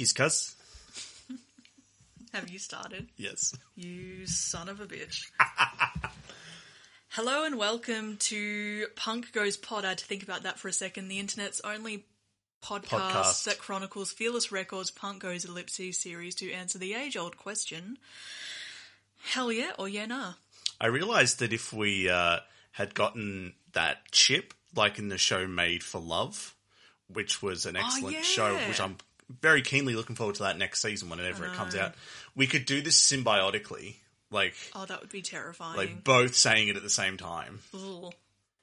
Cheers, cuz. Have you started? Yes. You son of a bitch. Hello and welcome to Punk Goes Pod. I had to think about that for a second. The internet's only podcast, Podcast. that chronicles Fearless Records Punk Goes Ellipses series to answer the age old question Hell yeah or yeah nah? I realized that if we uh, had gotten that chip, like in the show Made for Love, which was an excellent yeah. show, which I'm very keenly looking forward to that next season whenever it comes out, we could do this symbiotically. Like, Oh, that would be terrifying. like both saying it at the same time. Ugh.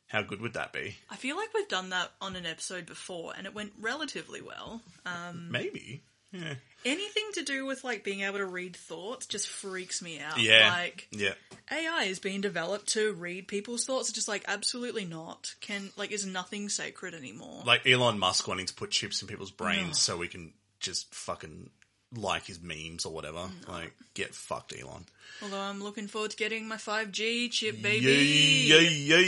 How good would that be? I feel like we've done that on an episode before and it went relatively well. Um, Maybe. Yeah. Anything to do with like being able to read thoughts just freaks me out. Yeah. Like yeah. AI is being developed to read people's thoughts. It's just like absolutely not. Can like is nothing sacred anymore. Like Elon Musk wanting to put chips in people's brains so we can just fucking like his memes or whatever. Like, get fucked, Elon. Although I'm looking forward to getting my 5G chip, baby. Yay, yay,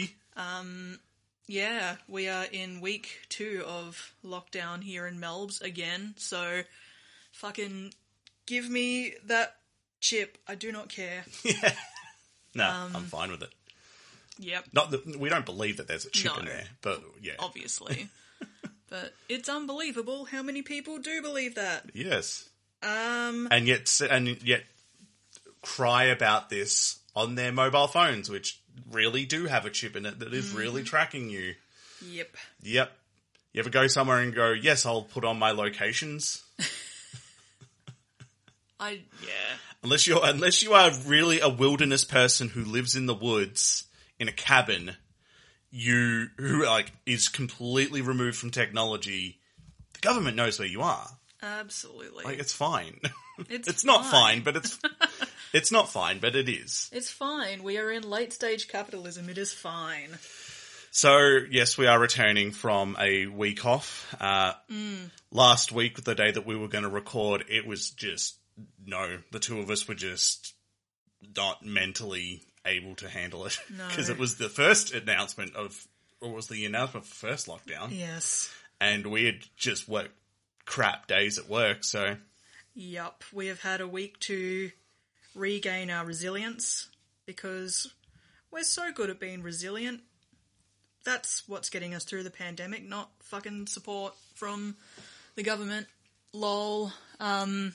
yay. Um, Yeah, we are in week two of lockdown here in Melbs again. So, fucking give me that chip. I do not care. Yeah. No, Um, I'm fine with it. Yep, Not that we don't believe that there's a chip in there, but yeah, obviously. but it's unbelievable how many people do believe that. yes, Um, and yet and yet cry about this on their mobile phones, which really do have a chip in it that is Mm. really tracking you. yep. Yep. You ever go somewhere and go, yes, I'll put on my locations. I yeah. Unless you're unless you are really a wilderness person who lives in the woods in a cabin, you who like is completely removed from technology, the government knows where you are. Absolutely. Like it's fine. it's it's not fine. fine, but it's it's not fine, but it is. It's fine. We are in late stage capitalism. It is fine. So yes, we are returning from a week off. Uh, Last week, the day that we were going to record, it was just no. The two of us were just not mentally able to handle it No. because it was the first announcement of, or was the announcement for first lockdown, Yes. and we had just worked crap days at work. So Yup. We have had a week to regain our resilience because we're so good at being resilient. That's what's getting us through the pandemic, not fucking support from the government. Lol. Um,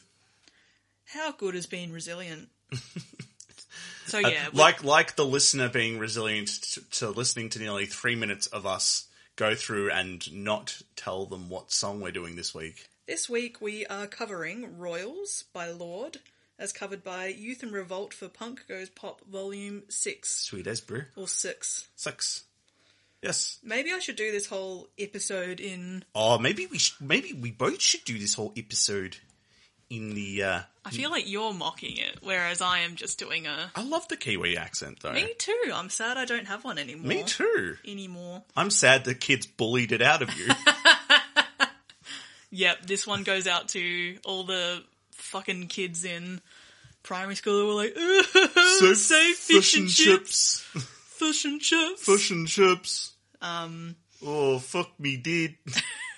how good is being resilient? so yeah, we- like like the listener being resilient to, to listening to nearly three minutes of us go through and not tell them what song we're doing this week. This week we are covering Royals by Lorde, as covered by Youth in Revolt for Punk Goes Pop Volume 6. Sweet as brew. Or 6. Six. Yes. Maybe I should do this whole episode in. Oh, maybe we sh- maybe we both should do this whole episode in the. uh I feel like you're mocking it, whereas I am just doing a. I love the Kiwi accent though. Me too. I'm sad I don't have one anymore. Me too. Anymore. I'm sad the kids bullied it out of you. Yep, this one goes out to all the fucking kids in primary school who were like, so say fish and chips. chips. fish and chips. Fish and chips. Um, Oh, fuck me, did.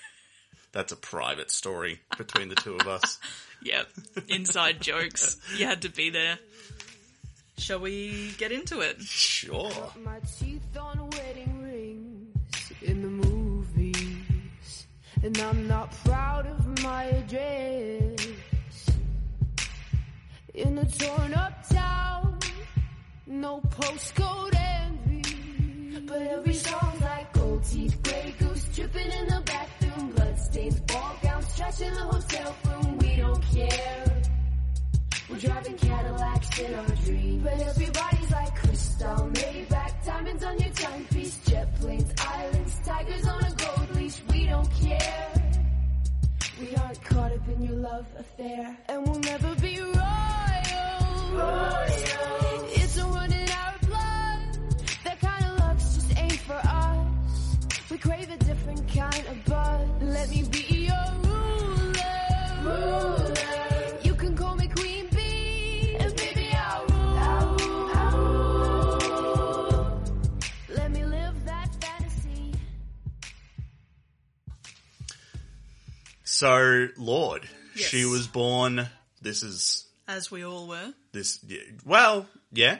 That's a private story between the two of us. Yep, inside jokes. You had to be there. Shall we get into it? Sure. My teeth on wedding rings in the movies, and I'm not proud of my address. In a torn up town, no postcode envy, but every song's like gold teeth, gray goose dripping in the bathroom, bloodstains, ball gowns, trash in the hotel room. We don't care. We're driving Cadillacs in our dreams. But everybody's like Cristal, Maybach, diamonds on your timepiece, jet planes, islands, tigers on a gold leash. We don't care. We aren't caught up in your love affair, and we'll never be royal. So, Lorde, Yes. she was born. This is As we all were. This. Well, yeah.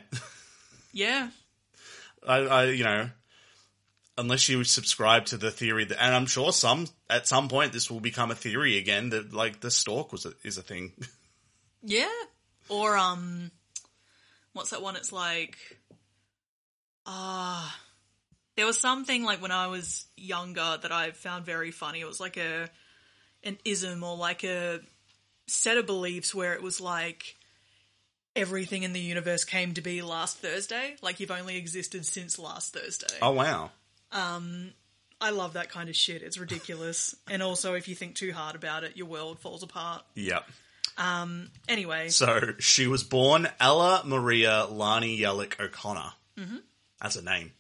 Yeah. I, I, you know, unless you subscribe to the theory that, and I'm sure some at some point this will become a theory again that like the stalk was a, is a thing. Yeah. Or um what's that one? It's like ah there was something like when I was younger that I found very funny. It was like a an ism or like a set of beliefs where it was like everything in the universe came to be last Thursday. Like you've only existed since last Thursday. oh wow! Um, I love that kind of shit. It's ridiculous. and also if you think too hard about it, your world falls apart. Yep. Um. Anyway, So she was born Ella Maria Lani Yelich O'Connor. Mm-hmm. That's a name.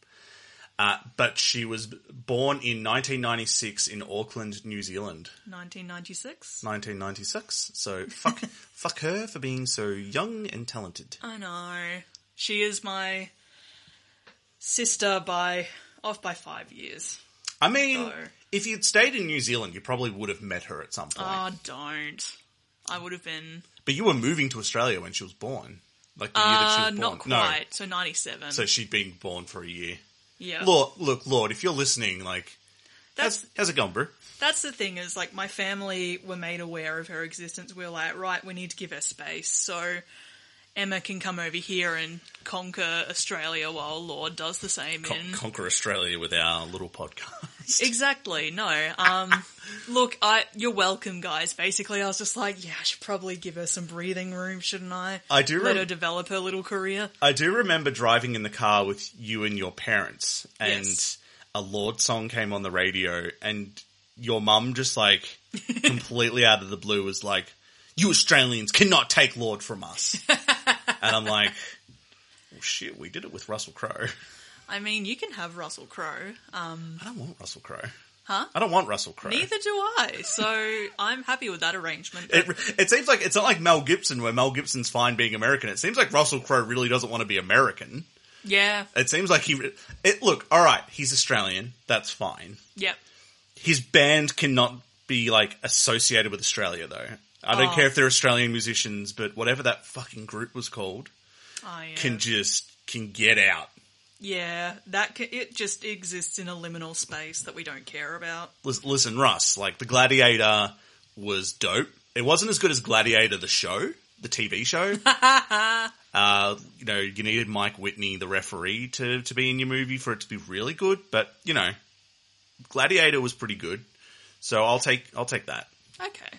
Uh, but she was born in 1996 in Auckland, New Zealand. 1996. 1996. So fuck, fuck her for being so young and talented. I know. She is my sister by off by five years. I mean, So- if you'd stayed in New Zealand, you probably would have met her at some point. Oh, don't. I would have been but you were moving to Australia when she was born, like the year that she uh, was born. not quite. So 97. So she'd been born for a year. Yeah. Lorde, look, Lorde, if you're listening, like, that's how's, how's it going, bro? that's the thing is like my family were made aware of her existence. We were like, right, we need to give her space. So Emma can come over here and conquer Australia while Lorde does the same Con- in conquer Australia with our little podcast. Exactly. No. Um, look, I you're welcome, guys. Basically, I was just like, yeah, I should probably give her some breathing room, shouldn't I? I do let rem- her develop her little career. I do remember driving in the car with you and your parents, and Yes. a Lorde song came on the radio, and your mum just like completely out of the blue was like, "You Australians cannot take Lorde from us," and I'm like, well, "Shit, we did it with Russell Crowe." I mean, you can have Russell Crowe. Um, I don't want Russell Crowe. Huh? I don't want Russell Crowe. neither do I. So I'm happy with that arrangement. It, it seems like it's not like Mel Gibson, where Mel Gibson's fine being American. It seems like Russell Crowe really doesn't want to be American. yeah. It seems like he. It look all right. He's Australian. That's fine. Yep. His band cannot be like associated with Australia, though. I don't Oh. care if they're Australian musicians, but whatever that fucking group was called I am. can just can get out. yeah. That ca it just exists in a liminal space that we don't care about. Listen, Russ, like the Gladiator was dope. It wasn't as good as Gladiator the show, the TV show. uh, you know, you needed Mike Whitney, the referee, to to be in your movie for it to be really good. But you know, Gladiator was pretty good. So I'll take I'll take that. Okay.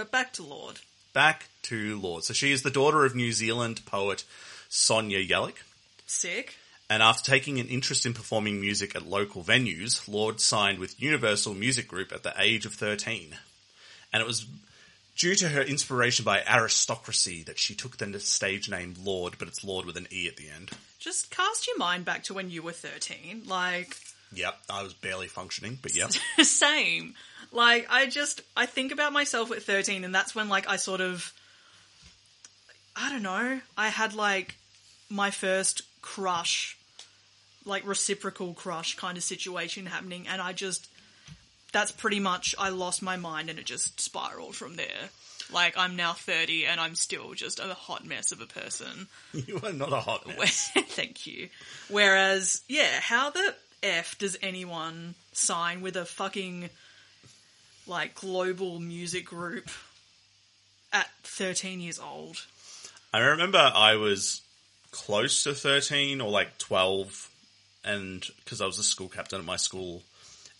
But back to Lorde. Back to Lorde. So she is the daughter of New Zealand poet Sonja Yelich. Sick. And after taking an interest in performing music at local venues, Lorde signed with Universal Music Group at the age of 13. And it was due to her inspiration by aristocracy that she took the stage name Lorde, but it's Lord with an E at the end. Just cast your mind back to when you were 13. Like, Yep, I was barely functioning, but yep. Same. Like, I just, I think about myself at 13, and that's when, like, I sort of, I don't know, I had, like, my first crush, like, reciprocal crush kind of situation happening, and I just, that's pretty much, I lost my mind and it just spiraled from there. Like, I'm now 30 and I'm still just a hot mess of a person. you are not a hot mess. Thank you. Whereas, yeah, how the F does anyone sign with a fucking, like, global music group at 13 years old? I remember I was close to 13 or like 12 and because I was a school captain at my school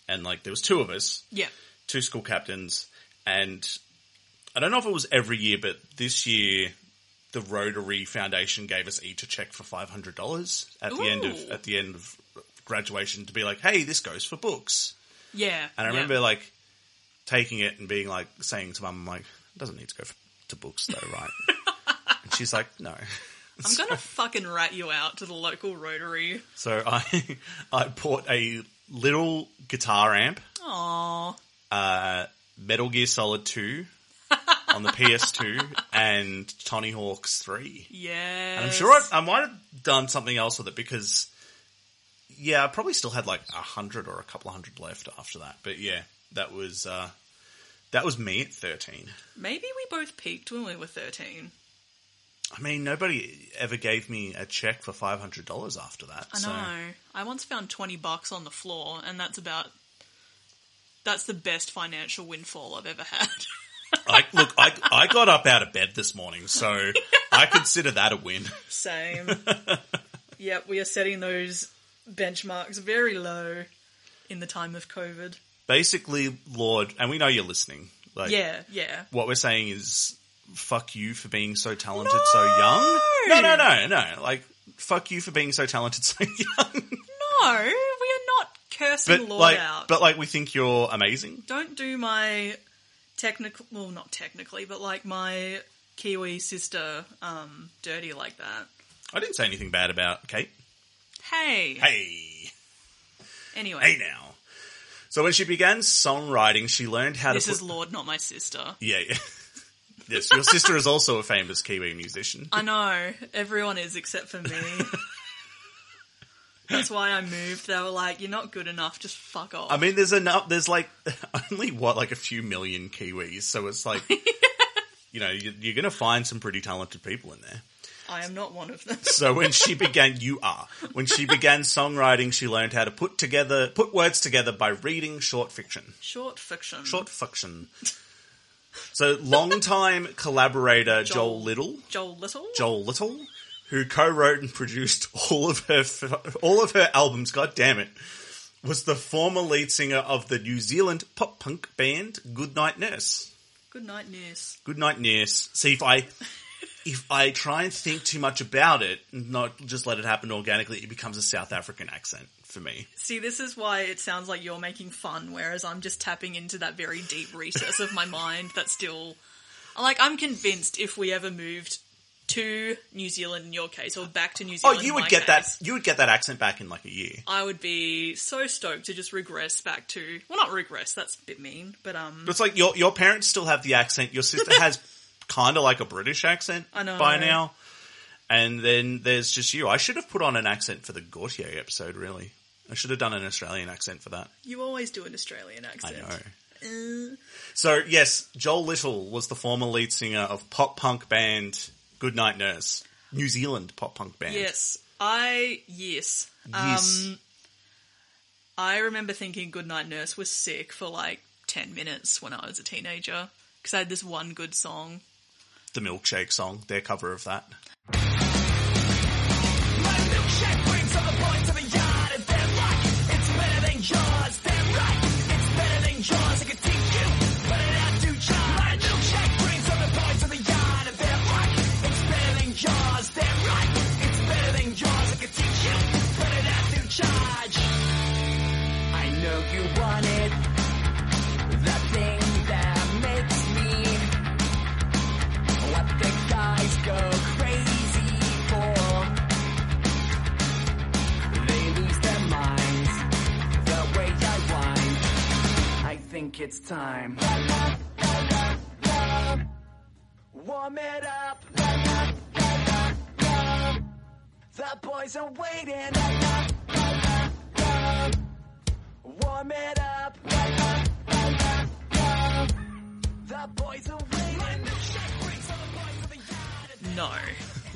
and like there was two of us, Yeah. two school captains and I don't know if it was every year but this year the Rotary Foundation gave us each a check for $500 at the end of at the end of graduation to be like, "Hey, this goes for books." Yeah. And I yeah. remember like taking it and being like saying to mum, I'm like, it doesn't need to go to books though, right? and she's like, no. I'm gonna fucking rat you out to the local Rotary. So I I bought a little guitar amp, Aww. uh, Metal Gear Solid 2 on the PS2 and Tony Hawk's 3. Yeah. And I'm sure I, I might have done something else with it because, yeah, I probably still had like a hundred or a couple of hundred left after that. But yeah, that was uh, That was me at 13. Maybe we both peaked when we were 13. I mean, nobody ever gave me a check for $500 after that. I so- know. I once found 20 bucks on the floor, and that's about. That's the best financial windfall I've ever had. I, look, I, I got up out of bed this morning, so I consider that a win. Same. yep, we are setting those benchmarks very low in the time of COVID. Basically, Lorde, and we know you're listening. Like, Yeah, yeah. what we're saying is fuck you for being so talented so young. No, no, no, no. Like fuck you for being so talented so young. No, we are not cursing but Lorde like out. but like we think you're amazing. Don't do my technical, well, not technically, but like my Kiwi sister um, dirty like that. I didn't say anything bad about Kate. Hey. Hey. Anyway, Hey now. So when she began songwriting, she learned how this to This is Lorde, not my sister. Yeah, yeah. yes, your sister is also a famous Kiwi musician. I know. Everyone is except for me. That's why I moved. They were like, "You're not good enough. Just fuck off." I mean, there's enough. There's like only what, like a few million Kiwis. So it's like, you know, you- you're going to find some pretty talented people in there. I am not one of them. So when she began, you are. When she began songwriting, she learned how to put together, put words together by reading short fiction. Short fiction. Short fiction. So longtime collaborator Joel, Joel. Little, Joel Little. Joel Little, who co-wrote and produced all of her all of her albums. God damn it, was the former lead singer of the New Zealand pop punk band Goodnight Nurse. Goodnight nurse. Goodnight Nurse. See if I if I try and think too much about it, and not just let it happen organically, it becomes a South African accent for me. See, this is why it sounds like you're making fun, whereas I'm just tapping into that very deep recess of my mind that's still. Like, I'm convinced if we ever moved to New Zealand in your case, or back to New Zealand. Oh, Zealand you in would get that. You would get that accent back in like a year. I would be so stoked to just regress back to. Well, not regress, that's a bit mean, but um. But it's like your your parents still have the accent. Your sister has kind of like a British accent I know. by now. And then there's just you. I should have put on an accent for the Gotye episode. Really, I should have done an Australian accent for that. You always do an Australian accent. I know. Uh, So yes, Joel Little was the former lead singer of pop punk band Goodnight Nurse, New Zealand pop punk band. yes, I yes. Yes. Um, I remember thinking Goodnight Nurse was sick for like ten minutes when I was a teenager because I had this one good song. The milkshake song, their cover of that. Think it's time. Warm it up. The boys are waiting. Warm it up. The boys are waiting. No,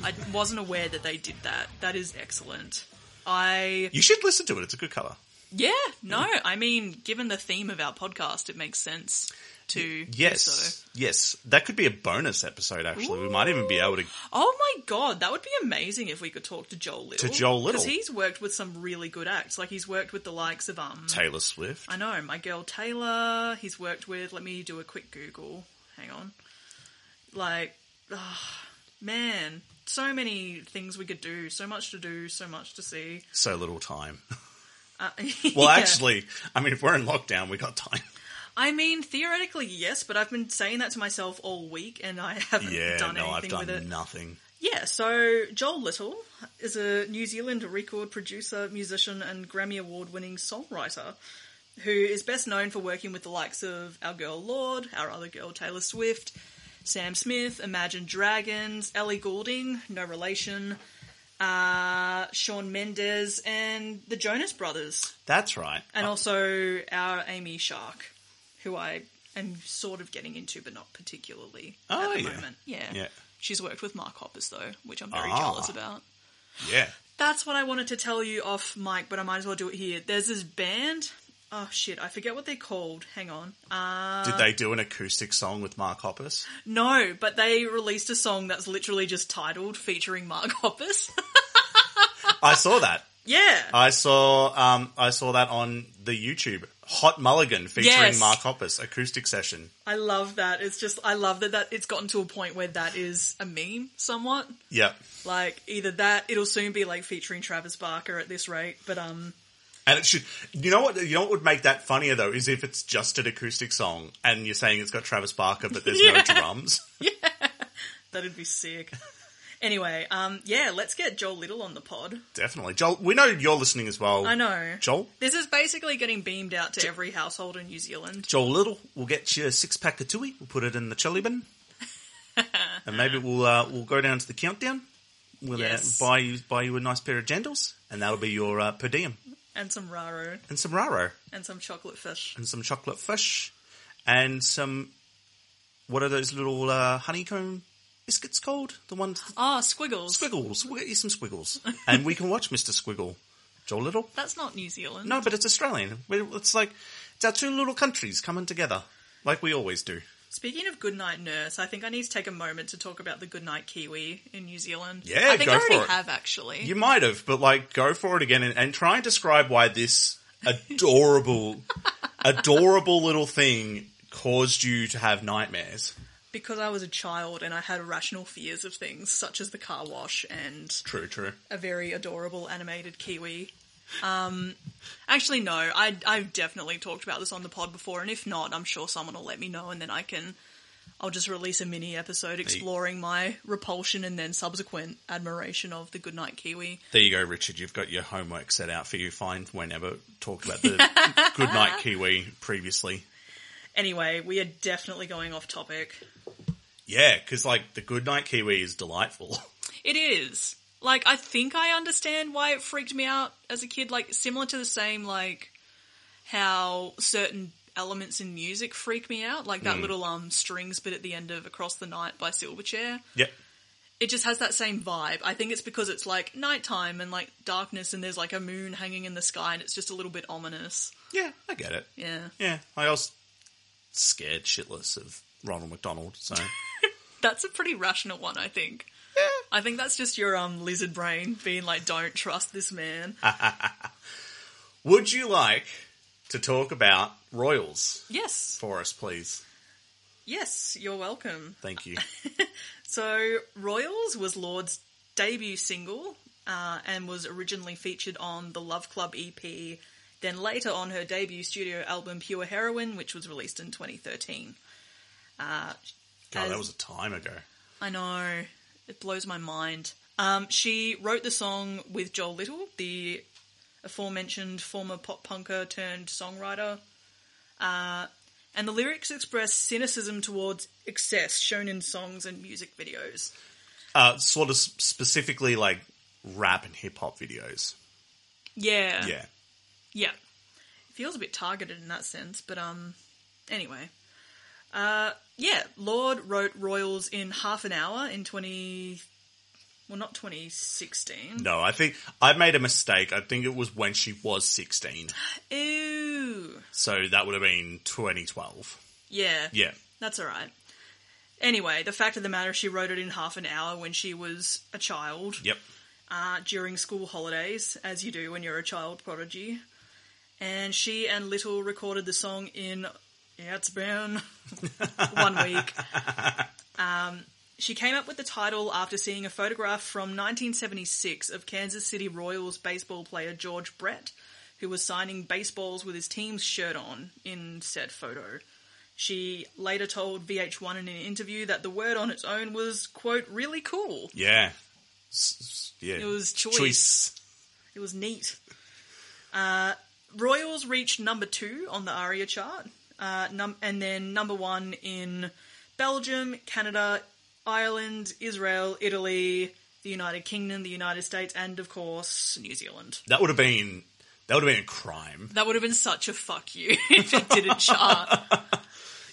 I wasn't aware that they did that. That is excellent. I You should listen to it. It's a good cover. Yeah no. I mean, given the theme of our podcast, it makes sense to Yes, so. yes, that could be a bonus episode. Actually, we might even be able to. Oh my god, that would be amazing if we could talk to Joel Little. To Joel Little. because he's worked with some really good acts. Like he's worked with the likes of um. Taylor Swift. I know my girl Taylor. He's worked with. Let me do a quick Google. Hang on. Like, ah, man, so many things we could do. So much to do. So much to see. So little time. Uh, Well, yeah. actually, I mean, if we're in lockdown, we got time. I mean, theoretically, yes, but I've been saying that to myself all week, and I haven't Yeah, done no, I've anything with it. nothing. Yeah, so Joel Little is a New Zealand record producer, musician, and Grammy Award winning songwriter who is best known for working with the likes of our girl Lorde, our other girl Taylor Swift, Sam Smith, Imagine Dragons, Ellie Goulding, no relation, uh, Shawn Mendes, and the Jonas Brothers, That's right. and also our Amy Shark, who I am sort of getting into, but not particularly Oh, at the yeah. moment. Yeah. Yeah. She's worked with Mark Hoppus though, which I'm very Ah. jealous about. Yeah. That's what I wanted to tell you off mic, but I might as well do it here. There's this band. Oh shit, I forget what they're called. Hang on. Uh, Did they do an acoustic song with Mark Hoppus? no, but they released a song that's literally just titled featuring Mark Hoppus. I saw that. yeah. I saw um I saw that on the YouTube. Hot Mulligan featuring Yes. Mark Hoppus acoustic session. I love that. It's just I love that that it's gotten to a point where that is a meme somewhat. Yep. Like either that it'll soon be like featuring Travis Barker at this rate, but um And it should you know what you know what would make that funnier though is if it's just an acoustic song and you're saying it's got Travis Barker but there's Yeah. no drums. Yeah, that'd be sick. anyway, um yeah, let's get Joel Little on the pod. Definitely. Joel we know you're listening as well. I know. Joel? This is basically getting beamed out to every household in New Zealand. Joel Little, we'll get you a six pack of tui, we'll put it in the chili bin. and maybe we'll uh, we'll go down to the countdown. We'll Yes. uh, buy you buy you a nice pair of jandals, and that'll be your uh, per diem. And some raro And some raro. and some chocolate fish. and some chocolate fish, and some. What are those little uh, honeycomb biscuits called? The ones Ah, squiggles. squiggles. We'll get you some squiggles, and we can watch Mister Squiggle, Joel Little. That's not New Zealand. No, but it's Australian. It's like it's our two little countries coming together, like we always do. Speaking of Goodnight Nurse, I think I need to take a moment to talk about the Goodnight Kiwi in New Zealand. Yeah, I think go I already for it. have actually. You might have, but like, go for it again and, and try and describe why this adorable, adorable little thing caused you to have nightmares. because I was a child and I had irrational fears of things such as the car wash and True, true. a very adorable animated kiwi. Um, actually, no, I, I've definitely talked about this on the pod before, and if not, I'm sure someone will let me know, and then I can, I'll just release a mini episode exploring my repulsion and then subsequent admiration of the Goodnight Kiwi. There you go, Richard. You've got your homework set out for you. Find whenever talked about the Good Night Kiwi previously. Anyway, we are definitely going off topic. Yeah, because like the Good Night Kiwi is delightful. It is. Like, I think I understand why it freaked me out as a kid. Like, similar to the same, like, how certain elements in music freak me out. Like that little, um, strings bit at the end of Across the Night by Silverchair. yep. It just has that same vibe. I think it's because it's, like, nighttime and, like, darkness and there's, like, a moon hanging in the sky and it's just a little bit ominous. Yeah, I get it. Yeah. Yeah, I was scared shitless of Ronald McDonald. So That's a pretty rational one, I think. I think that's just your, um, lizard brain being like, don't trust this man. would you like to talk about Royals yes. for us, please? Yes, you're welcome. Thank you. So, Royals was Lorde's debut single uh, and was originally featured on the Love Club EP, then later on her debut studio album Pure Heroine, which was released in 2013. Uh, God, As- that was a time ago. I know, it blows my mind. Um, she wrote the song with Joel Little, the aforementioned former pop punker turned songwriter. Uh, and the lyrics express cynicism towards excess shown in songs and music videos. Uh, sort of specifically like rap and hip hop videos. Yeah. Yeah. Yeah. It feels a bit targeted in that sense, but um anyway. Uh yeah, Lorde wrote Royals in half an hour in 20 well not 2016. No, I think I made a mistake. I think it was when she was 16. Ew. So that would have been 2012. Yeah. Yeah. That's all right. Anyway, the fact of the matter, she wrote it in half an hour when she was a child Yep. uh, during school holidays, as you do when you're a child prodigy. And she and Little recorded the song in, yeah, it's been one week. Um, she came up with the title after seeing a photograph from 1976 of Kansas City Royals baseball player George Brett, who was signing baseballs with his team's shirt on in said photo. She later told VH1 in an interview that the word on its own was, quote, really cool. Yeah. S- yeah. It was choice. Choice. It was neat. Uh, Royals reached number two on the ARIA chart, uh, num- and then number one in Belgium, Canada, Ireland, Israel, Italy, the United Kingdom, the United States, and of course New Zealand. That would have been that would have been a crime. That would have been such a fuck you if it didn't chart.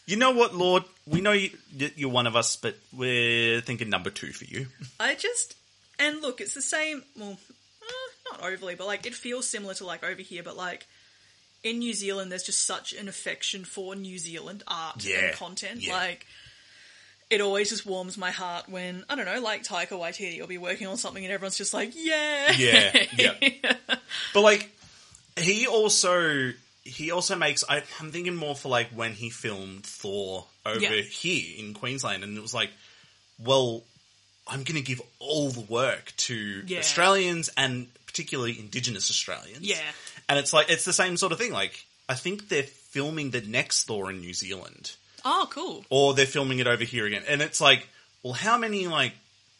You know what, Lorde? We know you, you're one of us, but we're thinking number two for you. I just and look, it's the same. Well, uh, not overly, but like it feels similar to like over here. But like in New Zealand, there's just such an affection for New Zealand art Yeah, and content. yeah. Like it always just warms my heart when I don't know, like Taika Waititi will be working on something and everyone's just like, yeah, Yeah, yeah. But like, he also he also makes. I, I'm thinking more for like when he filmed Thor over Yeah. here in Queensland, and it was like, well, I'm going to give all the work to Yeah. Australians and particularly Indigenous Australians. Yeah. And it's like it's the same sort of thing. Like, I think they're filming the next Thor in New Zealand. Oh, cool. or they're filming it over here again. And it's like, well, how many like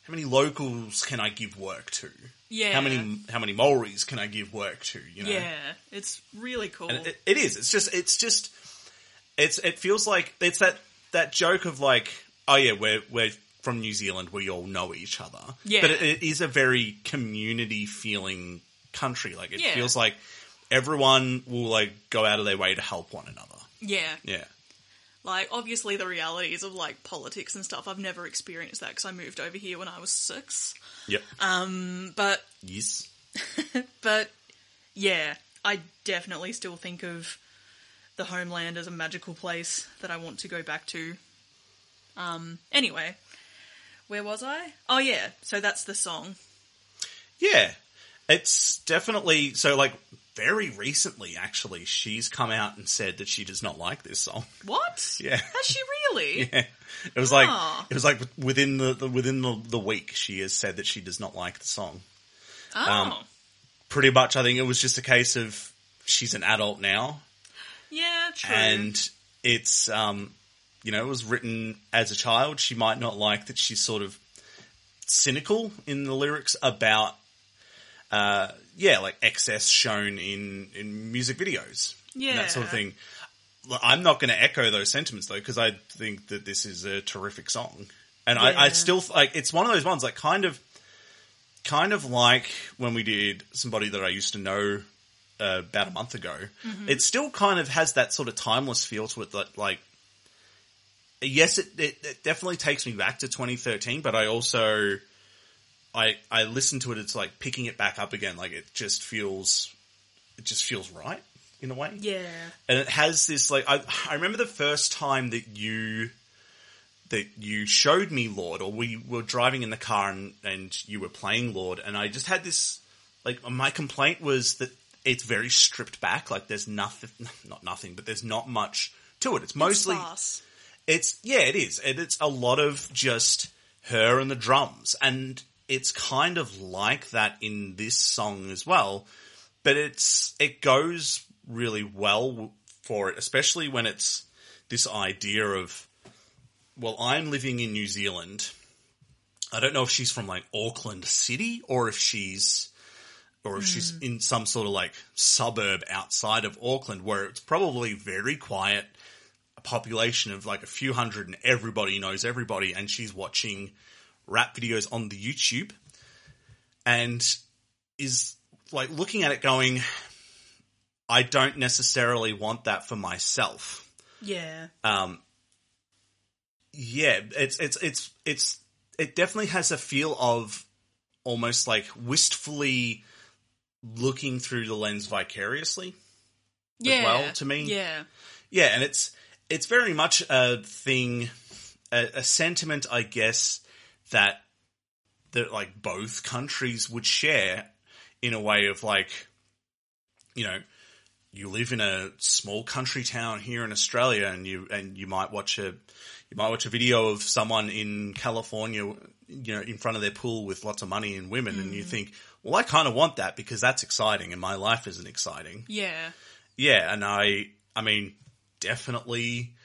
how many locals can I give work to? Yeah. How many how many Maoris can I give work to? You know. Yeah, it's really cool. It, it is. It's just. It's just. It's. It feels like it's that that joke of like, oh yeah, we're we're from New Zealand. We all know each other. Yeah. But it, it is a very community feeling country. Like it Yeah. feels like everyone will like go out of their way to help one another. yeah, Yeah. like obviously the realities of like politics and stuff. I've never experienced that because I moved over here when I was six. Yep. Um, but yes. But yeah, I definitely still think of the homeland as a magical place that I want to go back to. Um, anyway, where was I? Oh yeah, so that's the song. Yeah, it's definitely so. Like very recently, actually, she's come out and said that she does not like this song. What? Yeah. Has she really? Yeah, it was like it was like within the, the within the, the week, she has said that she does not like the song. Oh. Um, Pretty much, I think it was just a case of she's an adult now, yeah, true. and it's um, you know, it was written as a child. She might not like that she's sort of cynical in the lyrics about, uh, yeah, like excess shown in in music videos, and Yeah. that sort of thing. I'm not going to echo those sentiments though, because I think that this is a terrific song, and I, I still like it's one of those ones like kind of, kind of like when we did somebody that I used to know uh, about a month ago. It still kind of has that sort of timeless feel to it that like yes, it, it, it definitely takes me back to 2013, but I also, I, I listen to it, it's like picking it back up again. Like it just feels, it just feels right in a way. yeah, And it has this like, I, I remember the first time that you, that you showed me Lorde, or we were driving in the car and, and you were playing Lorde, and I just had this, like, my complaint was that it's very stripped back. Like, there's nothing, not nothing, but there's not much to it. It's mostly, Sparse. it's yeah, it is, and it's a lot of just her and the drums, and it's kind of like that in this song as well. But it's it goes really well for it, especially when it's this idea of well, I'm living in New Zealand. I don't know if she's from like Auckland City or if she's or if she's hmm. in some sort of like suburb outside of Auckland where it's probably very quiet, a population of like a few hundred and everybody knows everybody and she's watching rap videos on the YouTube and is like looking at it going, I don't necessarily want that for myself Yeah, um, yeah, it's it's it's it's it definitely has a feel of almost like wistfully looking through the lens vicariously. yeah. well, to me. yeah, Yeah, and it's it's very much a thing, a, a sentiment, I guess, that that like both countries would share in a way of like, you know, you live in a small country town here in Australia, and you and you might watch a you might watch a video of someone in California, you know, in front of their pool with lots of money and women, and you mm-hmm. think, well, I kind of want that because that's exciting, and my life isn't exciting. yeah, Yeah, and I, I mean, definitely,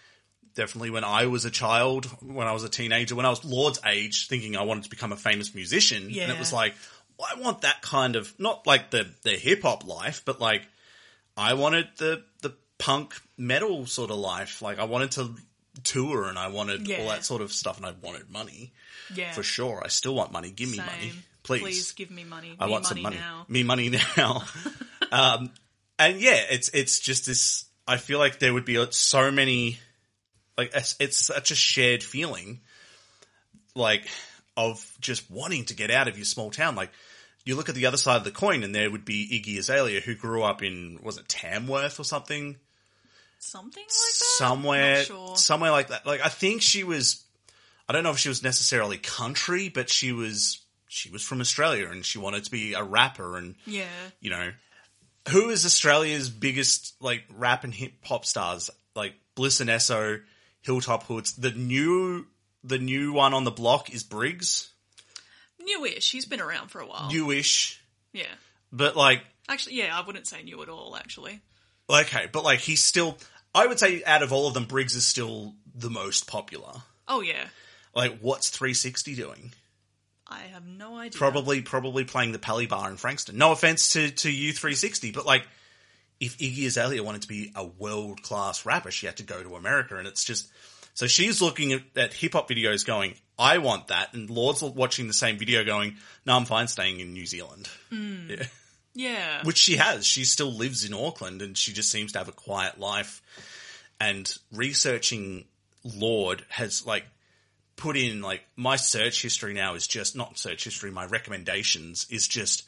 definitely when I was a child, when I was a teenager, when I was Lorde's age, thinking I wanted to become a famous musician, and it was like, well, I want that kind of, not like the, the hip hop life, but like, I wanted the, the punk metal sort of life. Like, I wanted to tour and I wanted Yeah. all that sort of stuff, and I wanted money yeah. for sure. I still want money. Give me Same. money, please. Please give me money. I Me want money some money. now. Me money now. um, and yeah, it's it's just this. I feel like there would be so many, Like it's, it's such a shared feeling, like of just wanting to get out of your small town. Like you look at the other side of the coin, and there would be Iggy Azalea, who grew up in was it Tamworth or something, Something like that? somewhere, sure. somewhere like that. Like I think she was. I don't know if she was necessarily country, but she was she was from Australia, and she wanted to be a rapper, and Yeah. you know, who is Australia's biggest like rap and hip hop stars? Like Bliss and Eso, Hilltop Hoods. The new the new one on the block is Briggs, Newish. He's been around for a while. newish, yeah. but like Actually, yeah, I wouldn't say new at all, actually. okay, but like he's still. I would say out of all of them, Briggs is still the most popular. Oh, yeah. Like, what's 360 doing? I have no idea. Probably, probably playing the Pally Bar in Frankston. No offense to to you 360, but like, if Iggy Azalea wanted to be a world class rapper, she had to go to America, and it's just so she's looking at, at hip hop videos, going, "I want that," and Lorde's watching the same video, going, "No, I'm fine staying in New Zealand." Mm. Yeah, Yeah. which she has. She still lives in Auckland, and she just seems to have a quiet life. And researching Lorde has like put in like my search history now is just not search history. My recommendations is just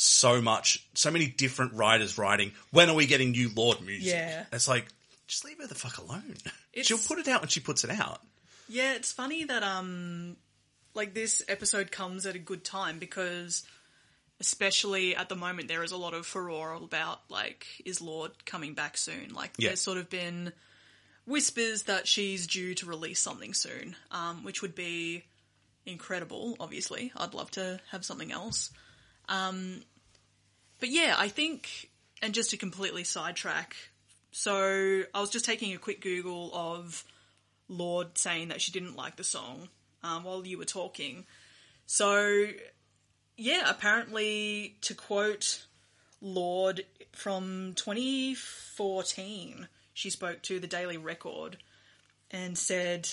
so much, so many different writers writing. When are we getting new Lorde music? Yeah. it's like just leave her the fuck alone. It's- She'll put it out when she puts it out. Yeah, it's funny that um like this episode comes at a good time because especially at the moment there is a lot of furore about like is Lorde coming back soon? Like Yeah. there's sort of been whispers that she's due to release something soon, um, which would be incredible, obviously. I'd love to have something else. Um but yeah, I think and just to completely sidetrack, so I was just taking a quick Google of Lorde saying that she didn't like the song um, while you were talking. So, yeah, apparently, to quote Lorde from 2014, she spoke to the Daily Record and said,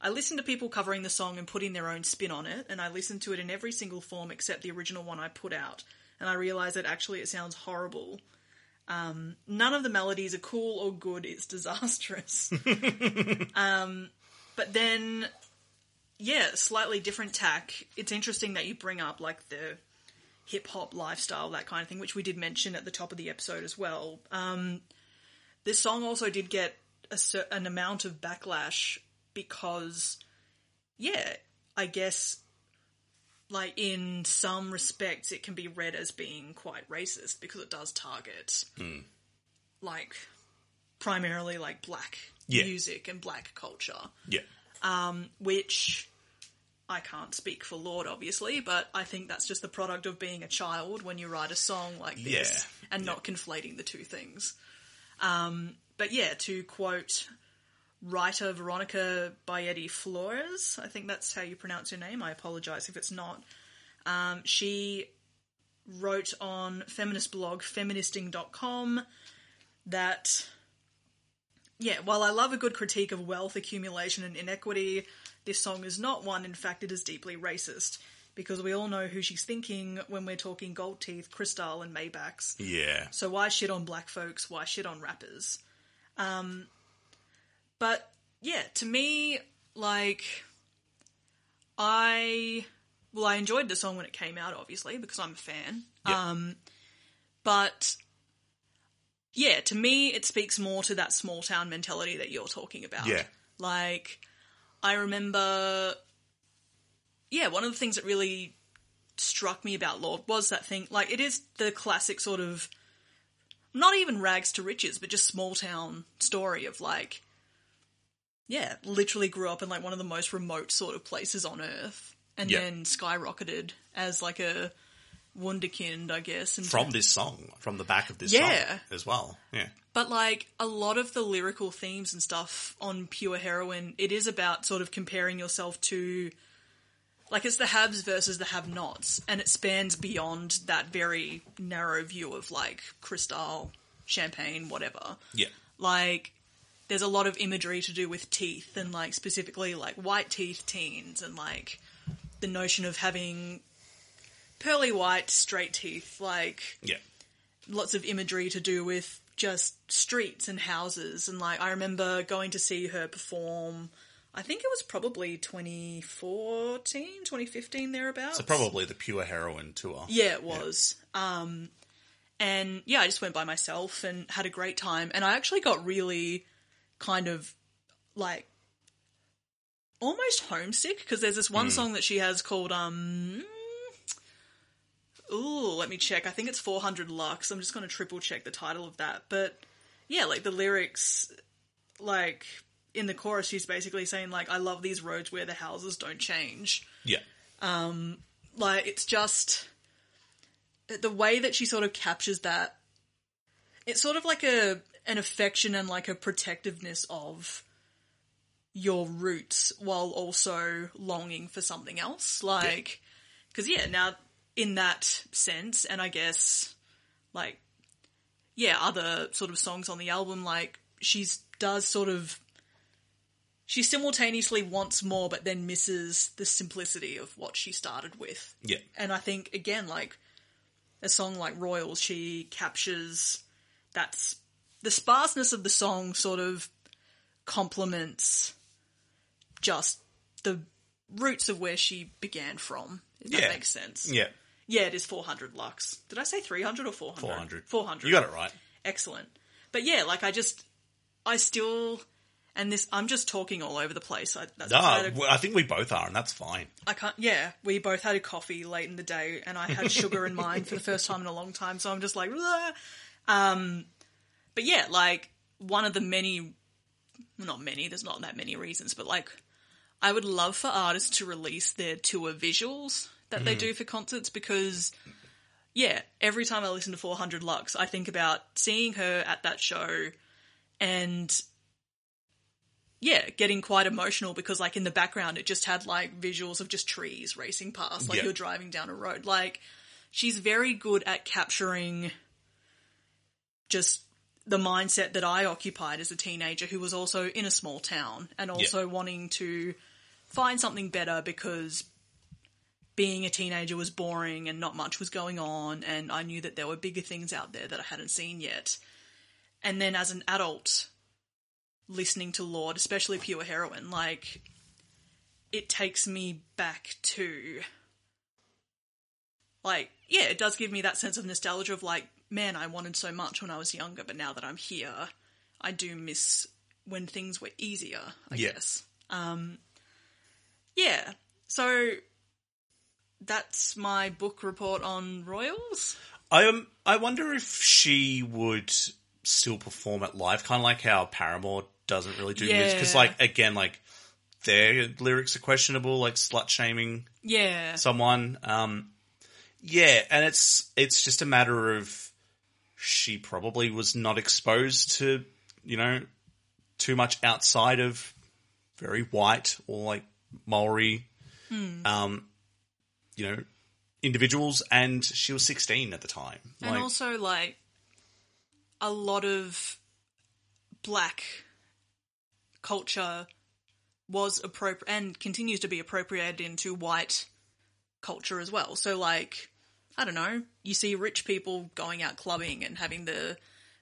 I listened to people covering the song and putting their own spin on it, and I listened to it in every single form except the original one I put out. And I realized that actually it sounds horrible. Um, none of the melodies are cool or good, it's disastrous. um, but then, yeah, slightly different tack. It's interesting that you bring up like the hip hop lifestyle, that kind of thing, which we did mention at the top of the episode as well. Um, this song also did get a an amount of backlash because, yeah, I guess, like in some respects, it can be read as being quite racist because it does target, like, primarily like black Yeah. music and black culture Yeah, Um, which I can't speak for Lorde, obviously, but I think that's just the product of being a child when you write a song like this Yeah. and not conflating the two things. Um, but yeah, to quote writer Veronica Bayetti Flores, I think that's how you pronounce her name. I apologize if it's not. Um, she wrote on feminist blog feministing.com that yeah, while I love a good critique of wealth accumulation and inequity, this song is not one. In fact, it is deeply racist because we all know who she's thinking when we're talking gold teeth, Cristal, and Maybachs. yeah, So why shit on black folks? Why shit on rappers? Um, but yeah, to me, like, I well, I enjoyed the song when it came out, obviously because I'm a fan. Yeah. Um, but yeah, to me, it speaks more to that small town mentality that you're talking about. Yeah. like I remember. Yeah, one of the things that really struck me about Lorde was that thing. Like, it is the classic sort of not even rags to riches, but just small town story of like, yeah, literally grew up in like one of the most remote sort of places on earth, and Yeah. then skyrocketed as like a wunderkind, I guess. From this song, from the back of this Yeah. song as well. Yeah, but like a lot of the lyrical themes and stuff on Pure Heroine, it is about sort of comparing yourself to like it's the haves versus the have-nots, and it spans beyond that very narrow view of like Cristal champagne, whatever. yeah, Like there's a lot of imagery to do with teeth and like specifically like white teeth teens and like the notion of having pearly white straight teeth like yeah, lots of imagery to do with just streets and houses and like I remember going to see her perform I think it was probably 2014, 2015 thereabouts. So probably the Pure Heroine tour. Yeah, it was. Um, and yeah, I just went by myself and had a great time. And I actually got really kind of like almost homesick because there's this one song that she has called um. Ooh, let me check. I think it's 400 Lux. I'm just going to triple check the title of that. But yeah, like the lyrics, like in the chorus, she's basically saying like, "I love these roads where the houses don't change." Yeah. Um like it's just the way that she sort of captures that it's sort of like a an affection and like a protectiveness of your roots while also longing for something else. Like because yeah now in that sense and i guess like yeah other sort of songs on the album like she's does sort of she simultaneously wants more but then misses the simplicity of what she started with. Yeah. and I think again, like a song like Royals, she captures that's the sparseness of the song sort of complements just the roots of where she began from. If Yeah. that makes sense. Yeah. Yeah, it is 400 lux. Did I say 300 or 400? 400. 400. You got it right. Excellent. But yeah, like I just, I still, and this, I'm just talking all over the place. I, that's No, I a- I think we both are, and that's fine. I can't. Yeah, we both had a coffee late in the day, and I had sugar in mine for the first time in a long time. So I'm just like, "Blah." um, but yeah, like one of the many, well, not many. There's not that many reasons, but like, I would love for artists to release their tour visuals that they hmm. do for concerts because. Yeah, every time I listen to 400 Lux, I think about seeing her at that show and yeah, getting quite emotional because like in the background it just had like visuals of just trees racing past, like Yeah. you're driving down a road. Like she's very good at capturing just the mindset that I occupied as a teenager who was also in a small town and also wanting to find something better because being a teenager was boring and not much was going on and I knew that there were bigger things out there that I hadn't seen yet. And then as an adult, listening to Lorde, especially Pure Heroine, like it takes me back to like yeah, it does give me that sense of nostalgia of like, man, I wanted so much when I was younger, but now that I'm here, I do miss when things were easier, I Yeah. guess. Um yeah. So that's my book report on Royals. I um, I wonder if she would still perform it live, kind of like how Paramore doesn't really do music. Because, like, again, like their lyrics are questionable, like slut shaming Yeah. someone. Um, yeah, and it's it's just a matter of she probably was not exposed to you know too much outside of very white or like Maori, um, you know, individuals, and she was sixteen at the time. And Like, also, like, a lot of black culture was appropriate and continues to be appropriated into white culture as well. So, like, I don't know, you see rich people going out clubbing and having the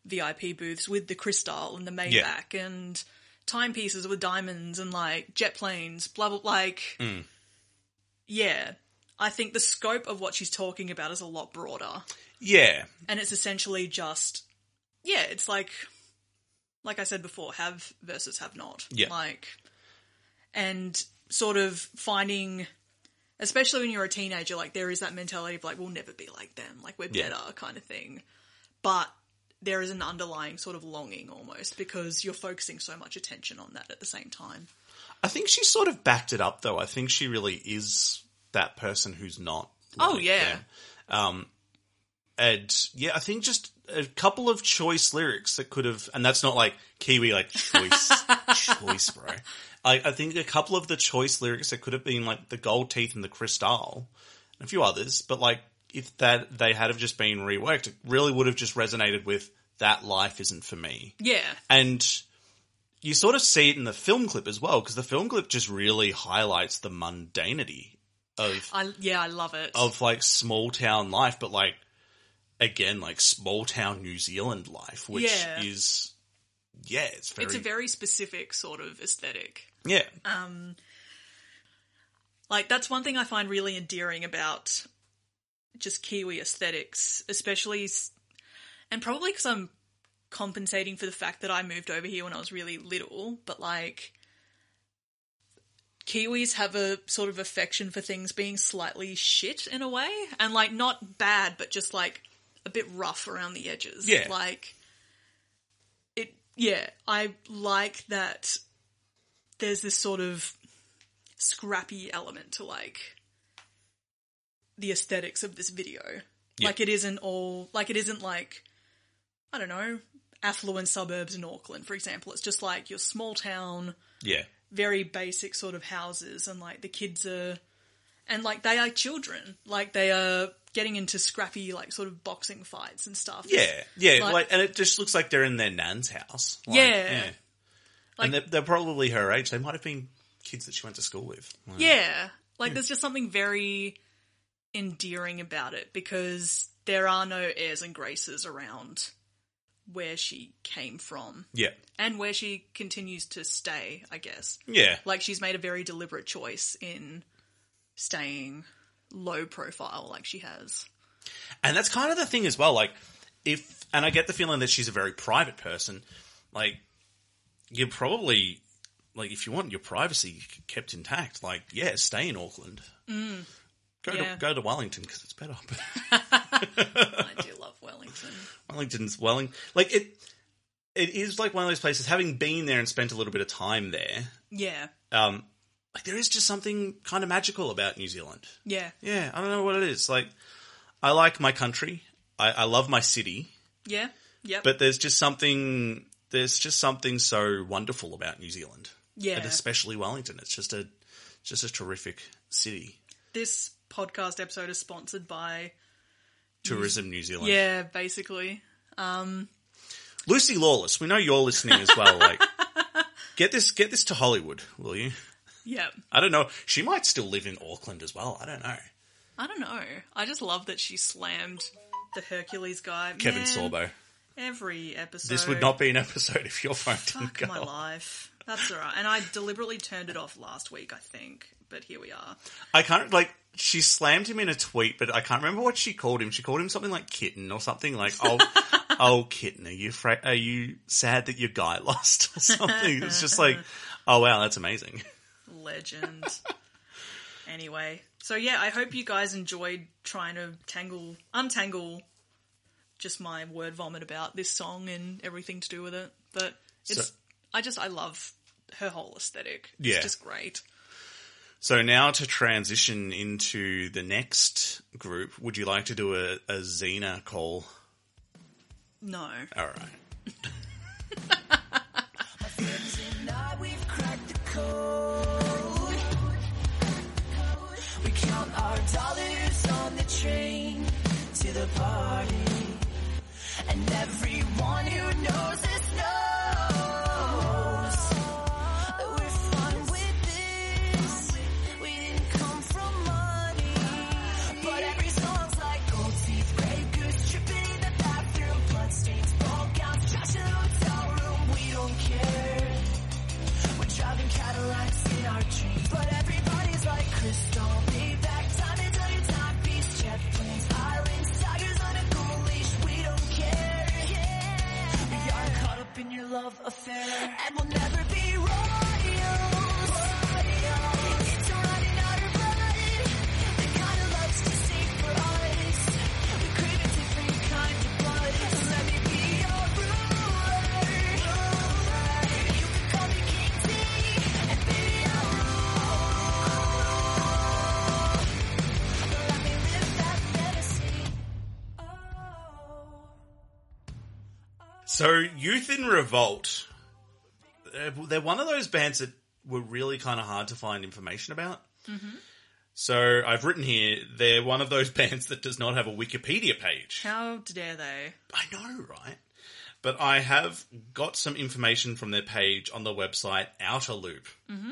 VIP booths with the Cristal and the Maybach and timepieces with diamonds and like jet planes, blah blah. Like, mm. yeah, I think the scope of what she's talking about is a lot broader. Yeah, and it's essentially just yeah it's like like i said before have versus have not. Yeah. like and sort of finding especially when you're a teenager like there is that mentality of like we'll never be like them like we're Yeah. better kind of thing but there is an underlying sort of longing almost because you're focusing so much attention on that at the same time I think she sort of backed it up though. I think she really is that person who's not. Oh, yeah. them. Um, and yeah, I think just a couple of choice lyrics that could have, and that's not like Kiwi like choice, choice, bro. I, I think a couple of the choice lyrics that could have been like the gold teeth and the Cristal, and a few others, but like if that they had have just been reworked, it really would have just resonated with that life isn't for me yeah and you sort of see it in the film clip as well because the film clip just really highlights the mundanity of i yeah i love it of like small town life but like again like small town New Zealand life, which Yeah. is yeah, it's very It's a very specific sort of aesthetic. Yeah um, Like that's one thing I find really endearing about just Kiwi aesthetics, especially, and probably because I'm compensating for the fact that I moved over here when I was really little. But like, Kiwis have a sort of affection for things being slightly shit in a way, and like not bad, but just like a bit rough around the edges. Yeah. like it. Yeah, I like that. There's this sort of scrappy element to like the aesthetics of this video. Yeah. Like it isn't all like it isn't like I don't know, affluent suburbs in Auckland, for example. It's just like your small town, yeah very basic sort of houses and like the kids are and like they are children. Like they are getting into scrappy like sort of boxing fights and stuff. yeah yeah Like- like, and it just looks like they're in their nan's house. Like, Yeah. Like- and they're, they're probably her age. They might have been kids that she went to school with. Like, Yeah. Like there's just something very endearing about it because there are no airs and graces around where she came from yeah and where she continues to stay, I guess. yeah Like she's made a very deliberate choice in staying low profile like she has. And that's kind of the thing as well. Like, if, and I get the feeling that she's a very private person, like, you're probably, like, if you want your privacy kept intact, like, yeah, stay in Auckland. Go Yeah. to go to Wellington because it's better. I do love Wellington. Wellington's Welling, like it. It is like one of those places. Having been there and spent a little bit of time there, Yeah. um, like there is just something kind of magical about New Zealand. Yeah. Yeah, I don't know what it is. Like, I like my country. I, I love my city. Yeah. yeah. but there's just something there's just something so wonderful about New Zealand. Yeah. And especially Wellington. It's just a just a terrific city. this podcast episode is sponsored by Tourism New Zealand. Yeah, basically. Um, Lucy Lawless, we know you're listening as well. Like get this get this to Hollywood, will you? Yeah. I don't know. She might still live in Auckland as well. I don't know. I don't know. I just love that she slammed the Hercules guy. Kevin Man, Sorbo. Every episode. This would not be an episode if your phone didn't Fuck go. my off. life. That's alright. And I deliberately turned it off last week, I think. But here we are. I can't like she slammed him in a tweet, but I can't remember what she called him. She called him something like kitten or something like oh oh kitten. Are you fra- are you sad that your guy lost or something? It's just like oh wow, that's amazing. Legend. anyway. So yeah, I hope you guys enjoyed trying to tangle untangle just my word vomit about this song and everything to do with it. But it's So- I just I love her whole aesthetic. It's Yeah. just great. So now to transition into the next group, would you like to do a, a Xena call? No. All right. And everyone So Youth in Revolt, they're, one of those bands that were really kind of hard to find information about. So I've written here they're one of those bands that does not have a Wikipedia page. How dare they? I know, right? But I have got some information from their page on the website Outer Loop. Mm-hmm.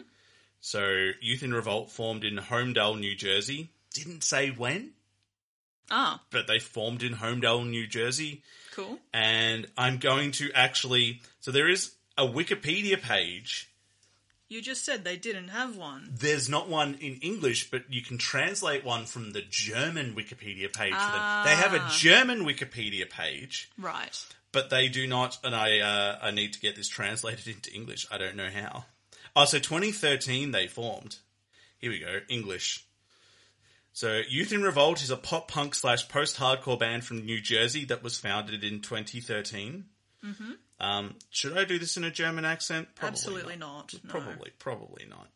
So Youth in Revolt formed in Homedale, New Jersey. Didn't say when. Ah, but they formed in Homedale, New Jersey. Cool. And I'm going to actually. So there is a Wikipedia page. You just said they didn't have one. There's not one in English, but you can translate one from the German Wikipedia page them. They have a German Wikipedia page, Right. but they do not. And I, uh, I need to get this translated into English. I don't know how. Oh, so 2013 they formed. Here we go. English. So Youth in Revolt is a pop punk slash post hardcore band from New Jersey that was founded in 2013. Mm-hmm. Um, should I do this in a German accent? Probably Absolutely not. No. Probably, probably not.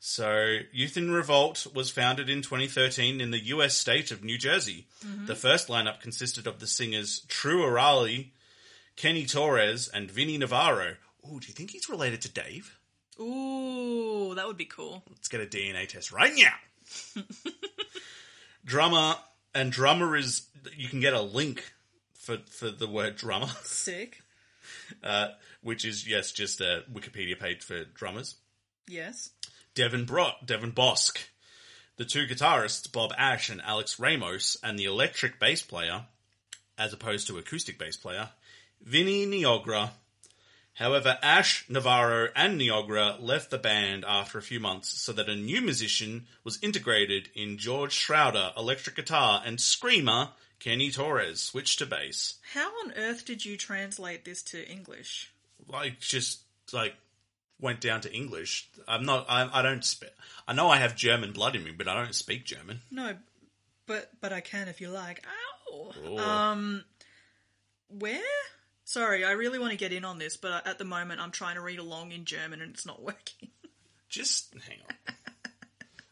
So, Youth in Revolt was founded in 2013 in the US state of New Jersey. The first lineup consisted of the singers True Orali, Kenny Torres, and Vinny Navarro. Ooh, do you think he's related to Dave? Ooh, that would be cool. Let's get a DNA test right now. drummer and drummer is you can get a link for for the word drummer, Sick. uh, which is yes, just a Wikipedia page for drummers. Yes. Devin Bro- Devin Bosk, the two guitarists Bob Ash and Alex Ramos, and the electric bass player, as opposed to acoustic bass player, Vinny Niogra. However, Ash, Navarro, and Niogra left the band after a few months so that a new musician was integrated in George Schroeder, electric guitar, and screamer Kenny Torres switched to bass. How on earth did you translate this to English? Like, just like went down to English. I'm not. I, I don't. Spe- I know I have German blood in me, but I don't speak German. No, but but I can if you like. Ow. Oh. Um, where? Sorry, I really want to get in on this, but at the moment I'm trying to read along in German and it's not working. Just hang on.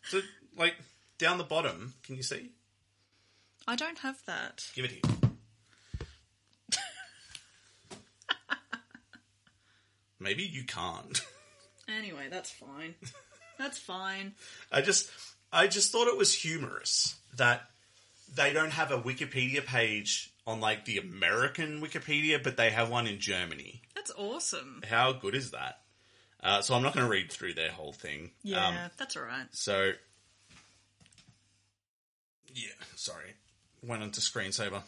so, like down the bottom, can you see? I don't have that. Give it here. Maybe you can't. Anyway, that's fine. That's fine. I just, I just thought it was humorous that they don't have a Wikipedia page on like the American Wikipedia, but they have one in Germany. That's awesome. How good is that? Uh, so I'm not going to read through their whole thing. Yeah, Um, that's all right. So, yeah, sorry. Went into screensaver.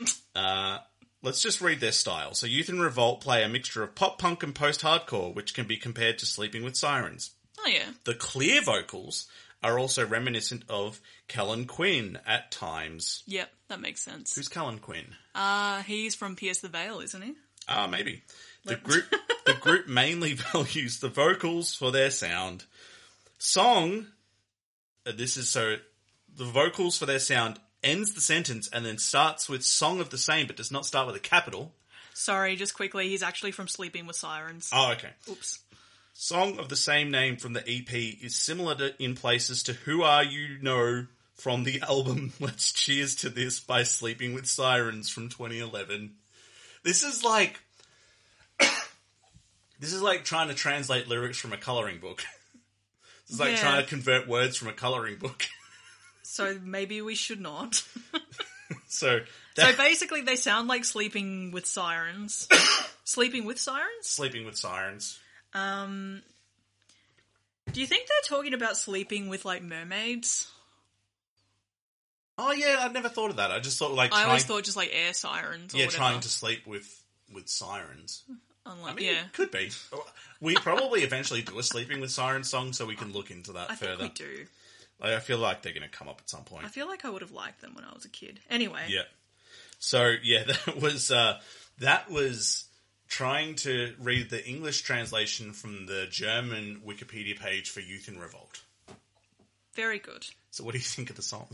uh, let's just read their style. So, Youth and Revolt play a mixture of pop punk and post hardcore, which can be compared to Sleeping with Sirens. Oh yeah. The clear vocals are also reminiscent of Kellin Quinn at times. Yep, that makes sense. Who's Kellin Quinn? Uh he's from Pierce the Veil, isn't he? Ah, maybe. The group the group mainly values the vocals for their sound. Song uh, this is so the vocals for their sound ends the sentence and then starts with song of the same but does not start with a capital. Sorry, just quickly, he's actually from Sleeping with Sirens. Oh, okay. Oops. Song of the same name from the EP is similar to, in places to Who Are You Know from the album Let's Cheers to This by Sleeping with Sirens from 2011. This is like this is like trying to translate lyrics from a coloring book. This is like Yeah. trying to convert words from a coloring book. So maybe we should not. so so basically, they sound like Sleeping with Sirens. sleeping with Sirens? Sleeping with Sirens. Um, do you think they're talking about sleeping with like mermaids? Oh yeah, I've never thought of that. I just thought like I trying, always thought just like air sirens. Or yeah, whatever. trying to sleep with with sirens. Unlike, I mean, yeah, it could be. We probably eventually do a sleeping with sirens song, so we can look into that I think further. we do. Like, I feel like they're going to come up at some point. I feel like I would have liked them when I was a kid. Anyway, Yeah. So yeah, that was uh, that was trying to read the English translation from the German Wikipedia page for Youth in Revolt. very good. So what do you think of the song?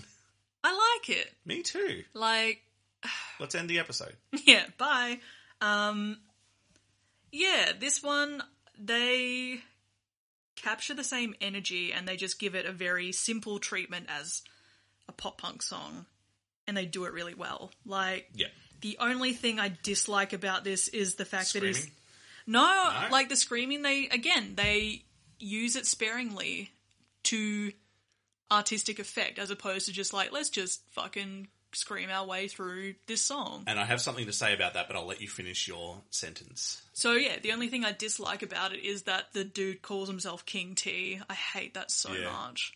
I like it. Me too. Like, Let's end the episode. yeah, bye. Um, yeah, this one they capture the same energy and they just give it a very simple treatment as a pop punk song, and they do it really well. Like, Yeah. The only thing I dislike about this is the fact that Screaming. it's no, like the screaming. They again they use it sparingly to artistic effect, as opposed to just like let's just fucking scream our way through this song. And I have something to say about that, but I'll let you finish your sentence. So yeah, the only thing I dislike about it is that the dude calls himself King T. I hate that so Yeah. much.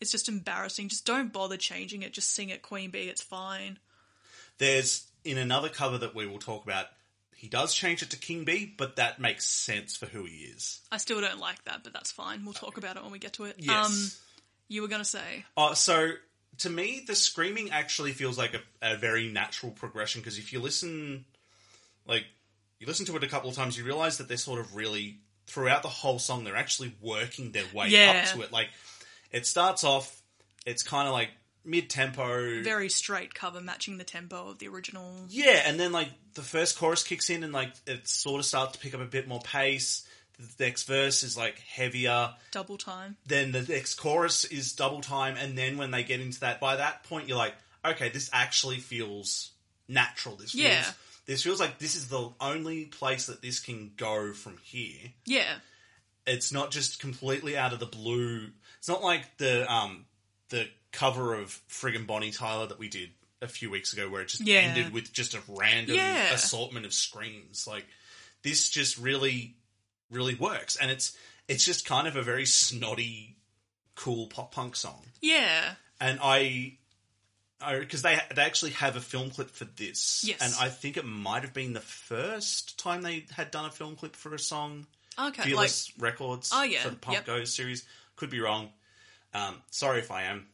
it's just embarrassing. Just don't bother changing it. Just sing it Queen Bee. It's fine. There's in another cover that we will talk about. He does change it to King Bee, but that makes sense for who he is. I still don't like that, but that's fine. We'll talk about it when we get to it. Yes. Um, you were gonna say, Uh, so to me, the screaming actually feels like a, a very natural progression because if you listen, like you listen to it a couple of times, you realize that they're sort of really throughout the whole song they're actually working their way Yeah. up to it. Like it starts off, it's kind of like mid tempo, very straight cover, matching the tempo of the original. yeah, and then like the first chorus kicks in and like it sort of starts to pick up a bit more pace. The next verse is like heavier. Double time. then the next chorus is double time, and then when they get into that, by that point you're like, okay, this actually feels natural. This feels, Yeah. this feels like this is the only place that this can go from here. Yeah, It's not just completely out of the blue. It's not like the um the cover of friggin' Bonnie Tyler that we did a few weeks ago, where it just Yeah. ended with just a random Yeah. assortment of screams. Like this just really, really works, and it's it's just kind of a very snotty, cool pop punk song. yeah, And I, because they they actually have a film clip for this, Yes. and I think it might have been the first time they had done a film clip for a song. okay. Like, Fearless Records Oh, yeah. for the Punk Yep. Goes series. Could be wrong. Um, sorry if I am.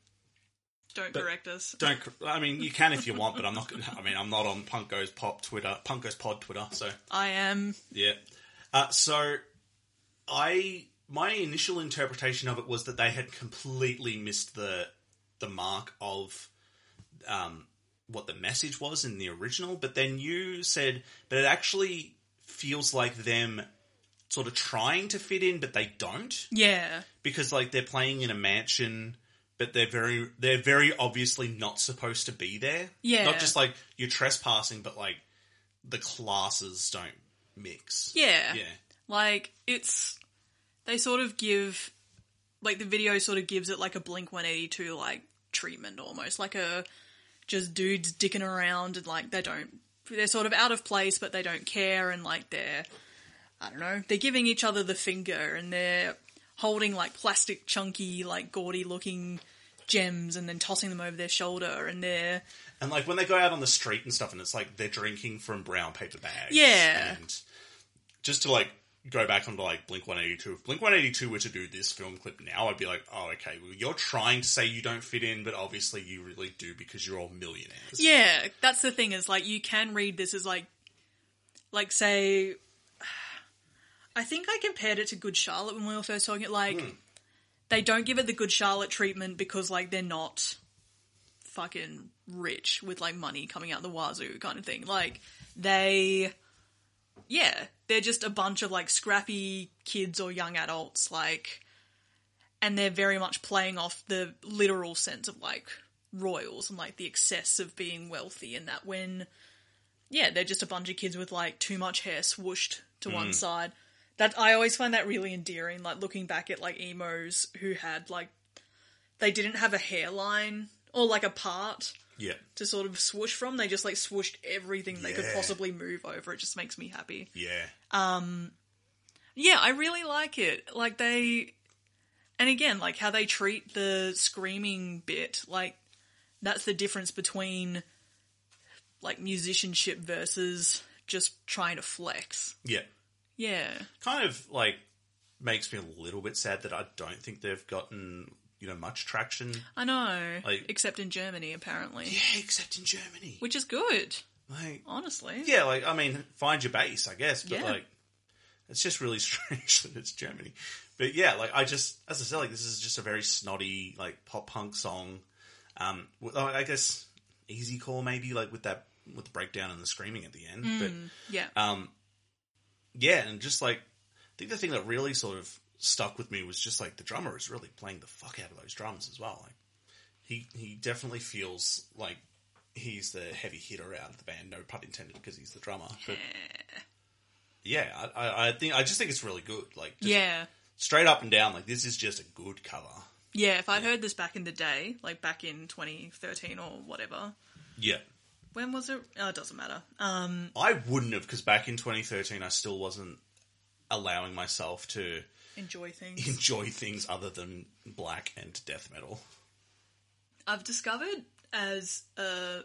Don't but- correct us. Don't. I mean, you can if you want, but I'm not. gonna I mean, I'm not on Punk Goes Pop Twitter, Punk Goes Pod Twitter. So I am. yeah. Uh, so I my initial interpretation of it was that they had completely missed the the mark of um, what the message was in the original. But then you said, but it actually feels like them sort of trying to fit in, but they don't Yeah, because like they're playing in a mansion. But they're very, they're very obviously not supposed to be there. Yeah. Not just like you're trespassing, but like the classes don't mix. yeah. Yeah. Like it's they sort of give like the video sort of gives it like a Blink 182 like treatment almost like a just dudes dicking around and like they don't they're sort of out of place but they don't care and like they're I don't know they're giving each other the finger and they're holding like plastic chunky like gaudy looking gems and then tossing them over their shoulder and they're And like when they go out on the street and stuff, and it's like they're drinking from brown paper bags. Yeah. And just to like go back onto like Blink One Eighty Two. If Blink One Eighty Two were to do this film clip now, I'd be like, oh, okay, well, you're trying to say you don't fit in, but obviously you really do because you're all millionaires. Yeah, that's the thing is like you can read this as like like say I think I compared it to Good Charlotte when we were first talking like hmm. they don't give it the Good Charlotte treatment because like they're not fucking rich with like money coming out the wazoo kind of thing. Like they yeah, they're just a bunch of like scrappy kids or young adults like and they're very much playing off the literal sense of like royals and like the excess of being wealthy and that when yeah they're just a bunch of kids with like too much hair swooshed to one hmm. side that i always find that really endearing like looking back at like emos who had like they didn't have a hairline or like a part Yeah. to sort of swoosh from they just like swooshed everything they could possibly move over it just makes me happy Yeah. Um yeah, I really like it. Like they, and again, like how they treat the screaming bit. Like that's the difference between like musicianship versus just trying to flex. Yeah. Yeah, Kind of like makes me a little bit sad that I don't think they've gotten you know much traction. I know. Like- Except in Germany, apparently, Yeah, except in Germany. which is good. Like, Honestly, yeah, like I mean, find your base, I guess, but Yeah. like, it's just really strange that it's Germany. But yeah, like I just, as I said, like this is just a very snotty, like pop punk song. Um, I guess easy call maybe, like with that with the breakdown and the screaming at the end. But yeah, um, yeah, and just like I think the thing that really sort of stuck with me was just like the drummer is really playing the fuck out of those drums as well. Like he he definitely feels like he's the heavy hitter out of the band. No pun intended, because he's the drummer. But yeah, I, I, I think I just think it's really good. Like just yeah, straight up and down. Like this is just a good cover. yeah. If I'd heard this back in the day, like back in 2013 or whatever, Yeah. When was it? Oh, it doesn't matter. Um, I wouldn't have because back in 2013 I still wasn't allowing myself to enjoy things. enjoy things other than black and death metal. I've discovered as a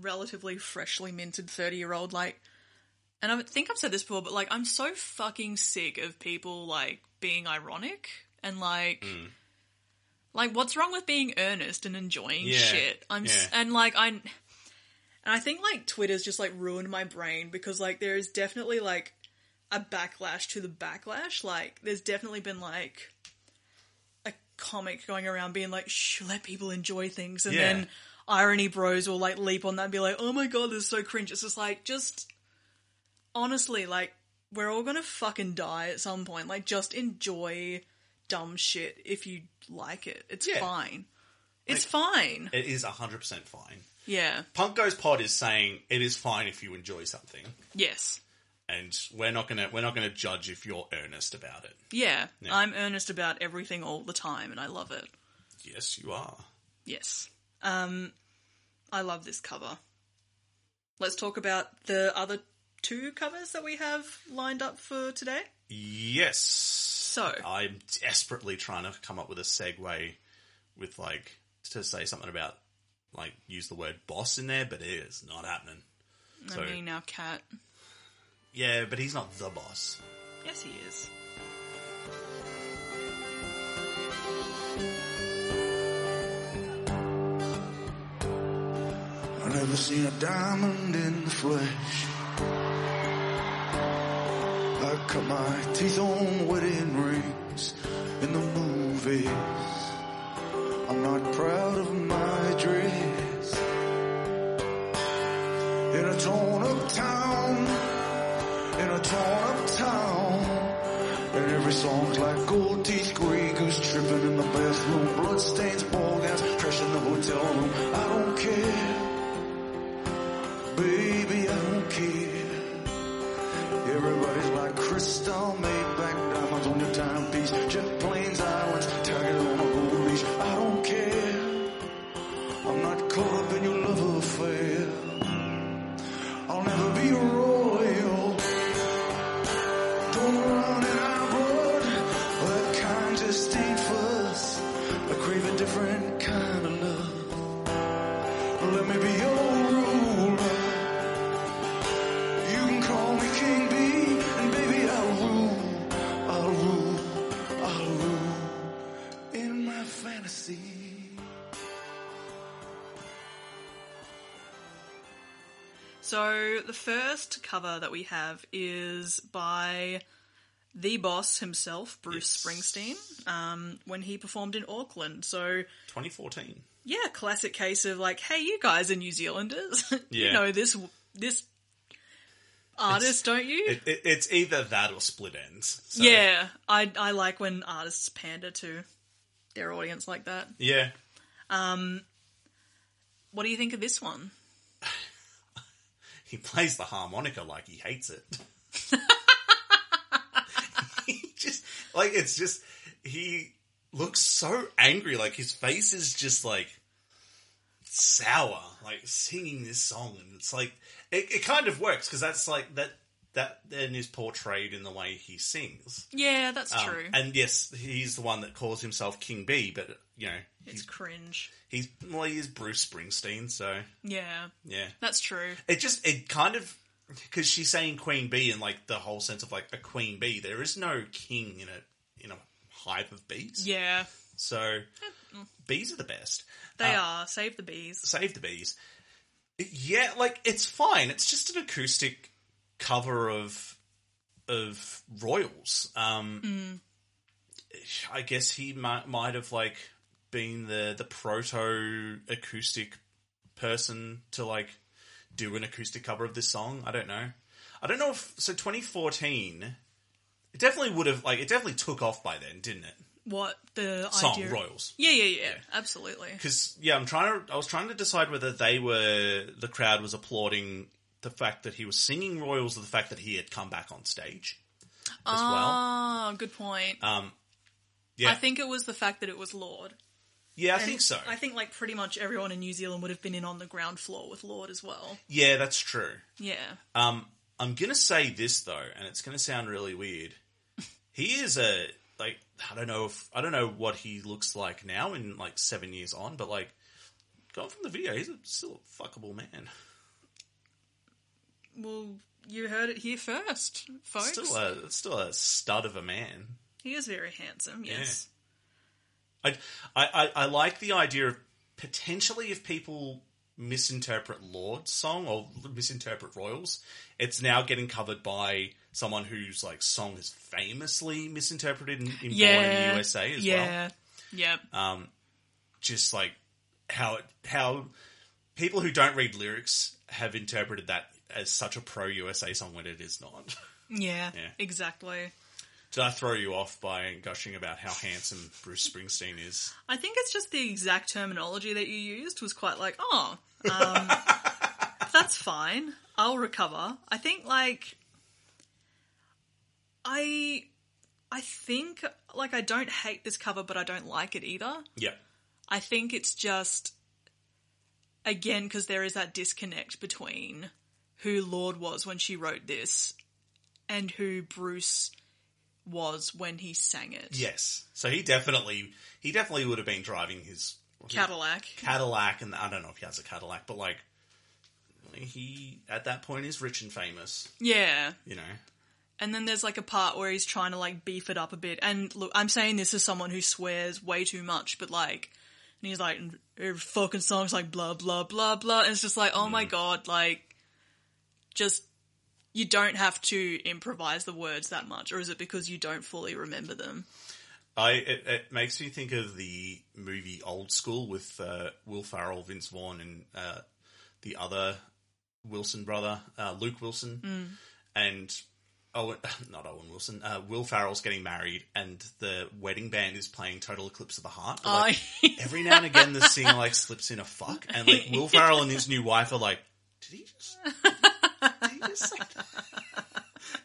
relatively freshly minted 30 year old, like, and I think I've said this before, but like, I'm so fucking sick of people like being ironic and like, like, what's wrong with being earnest and enjoying Yeah, shit? I'm, s and like, I, and I think like Twitter's just like ruined my brain because like there is definitely like a backlash to the backlash. Like, there's definitely been like, a comic going around being like, shh, let people enjoy things. And Yeah. then irony bros will like leap on that and be like, oh my god, this is so cringe. It's just like, just honestly, like, we're all gonna fucking die at some point. Like, just enjoy dumb shit if you like it. It's Yeah. fine. It's Like- fine. It is 100% fine. Yeah. Punk Goes Pod is saying it is fine if you enjoy something. Yes. And we're not gonna we're not gonna judge if you're earnest about it. Yeah. Yeah. I'm earnest about everything all the time and I love it. Yes, you are. Yes. Um, I love this cover. Let's talk about the other two covers that we have lined up for today. Yes. So, I'm desperately trying to come up with a segue with like to say something about like use the word boss in there, but it is not happening. So I mean, our cat. yeah, but he's not the boss. Yes, he is. I never seen a diamond in the flesh. I cut my teeth on wedding rings in the movies. I'm not proud of my dress. In a torn up town, in a torn up town. And every song's like gold teeth, grey goose tripping in the bathroom, bloodstains, ball gowns, trash in the hotel room. I don't care. Baby, I don't care. Everybody's like Cristal made black diamonds on your timepiece. Jet planes, islands, different kind of love. Let me be your ruler. So, the first cover that we have is by the boss himself, Bruce Yes. Springsteen, um, when he performed in Auckland. So, 2014. yeah, classic case of like, hey, you guys are New Zealanders. you Yeah. know this this artist, don't you? It, it, it's either that or split ends. So, yeah, I I like when artists pander to their audience like that. Yeah. Um, What do you think of this one? He plays the harmonica like he hates it. he just like it's just he looks so angry. Like his face is just like sour. Like singing this song, and it's like it, it kind of works because that's like that that then is portrayed in the way he sings. Yeah, that's Um, true. And yes, he's the one that calls himself King B, but you know it's he's cringe. he's well he is Bruce Springsteen, so Yeah, yeah. that's true. It just it kind of because she's saying queen bee in like the whole sense of like a queen bee. There is no king in a in a hive of bees. Yeah, So bees are the best. they Uh, are. Save the bees. Save the bees. Yeah, like it's fine. It's just an acoustic cover of of Royals. Um, I guess he might might have like been the the proto acoustic person to like do an acoustic cover of this song. I don't know. I don't know if so. 2014. It definitely would have like it definitely took off by then, didn't it? What the Song idea? Royals. Yeah, yeah, yeah, yeah. absolutely. Because yeah, I'm trying to. I was trying to decide whether they were the crowd was applauding the fact that he was singing Royals or the fact that he had come back on stage as well. Ah, good point. Um, yeah, I think it was the fact that it was Lorde. Yeah, I And think so. I think like pretty much everyone in New Zealand would have been in on the ground floor with Lorde as well. yeah, that's true. Yeah. Um, I'm gonna say this though, and it's gonna sound really weird. He is a like I don't know if I don't know what he looks like now in like seven years on, but like going from the video, he's a, still a fuckable man. Well, you heard it here first, folks. Still a still a stud of a man. he is very handsome. Yes. I, I, I, I like the idea of potentially if people misinterpret Lorde's song or misinterpret Royals, it's now getting covered by someone whose like song is famously misinterpreted in, in Born in the USA as well. yeah. Yeah. well. Um, just like how how people who don't read lyrics have interpreted that as such a pro USA song when it is not. yeah. Yeah. Exactly. Did I throw you off by gushing about how handsome Bruce Springsteen is? I think it's just the exact terminology that you used was quite like, oh, um, that's fine. I'll recover. I think like I I think like I don't hate this cover, but I don't like it either. Yeah. I think it's just again because there is that disconnect between who Lorde was when she wrote this and who Bruce was when he sang it. Yes. So he definitely he definitely would have been driving his Cadillac. Cadillac, and I don't know if he has a Cadillac, but like he at that point is rich and famous. Yeah. You know. And then there's like a part where he's trying to like beef it up a bit. And look, I'm saying this as someone who swears way too much, but like, and he's like, every fucking song's like blah, blah, blah, blah. And it's just like, oh my mm. god, like, just, you don't have to improvise the words that much. Or is it because you don't fully remember them? I it, it makes me think of the movie Old School with uh, Will Ferrell, Vince Vaughn, and uh, the other Wilson brother, uh, Luke Wilson, and Owen, not Owen Wilson, uh, Will Ferrell's getting married, and the wedding band is playing Total Eclipse of the Heart. But, like, I, every now and again, the singer like slips in a fuck, and like Will Ferrell and his new wife are like, "Did he just? Did he just say that?"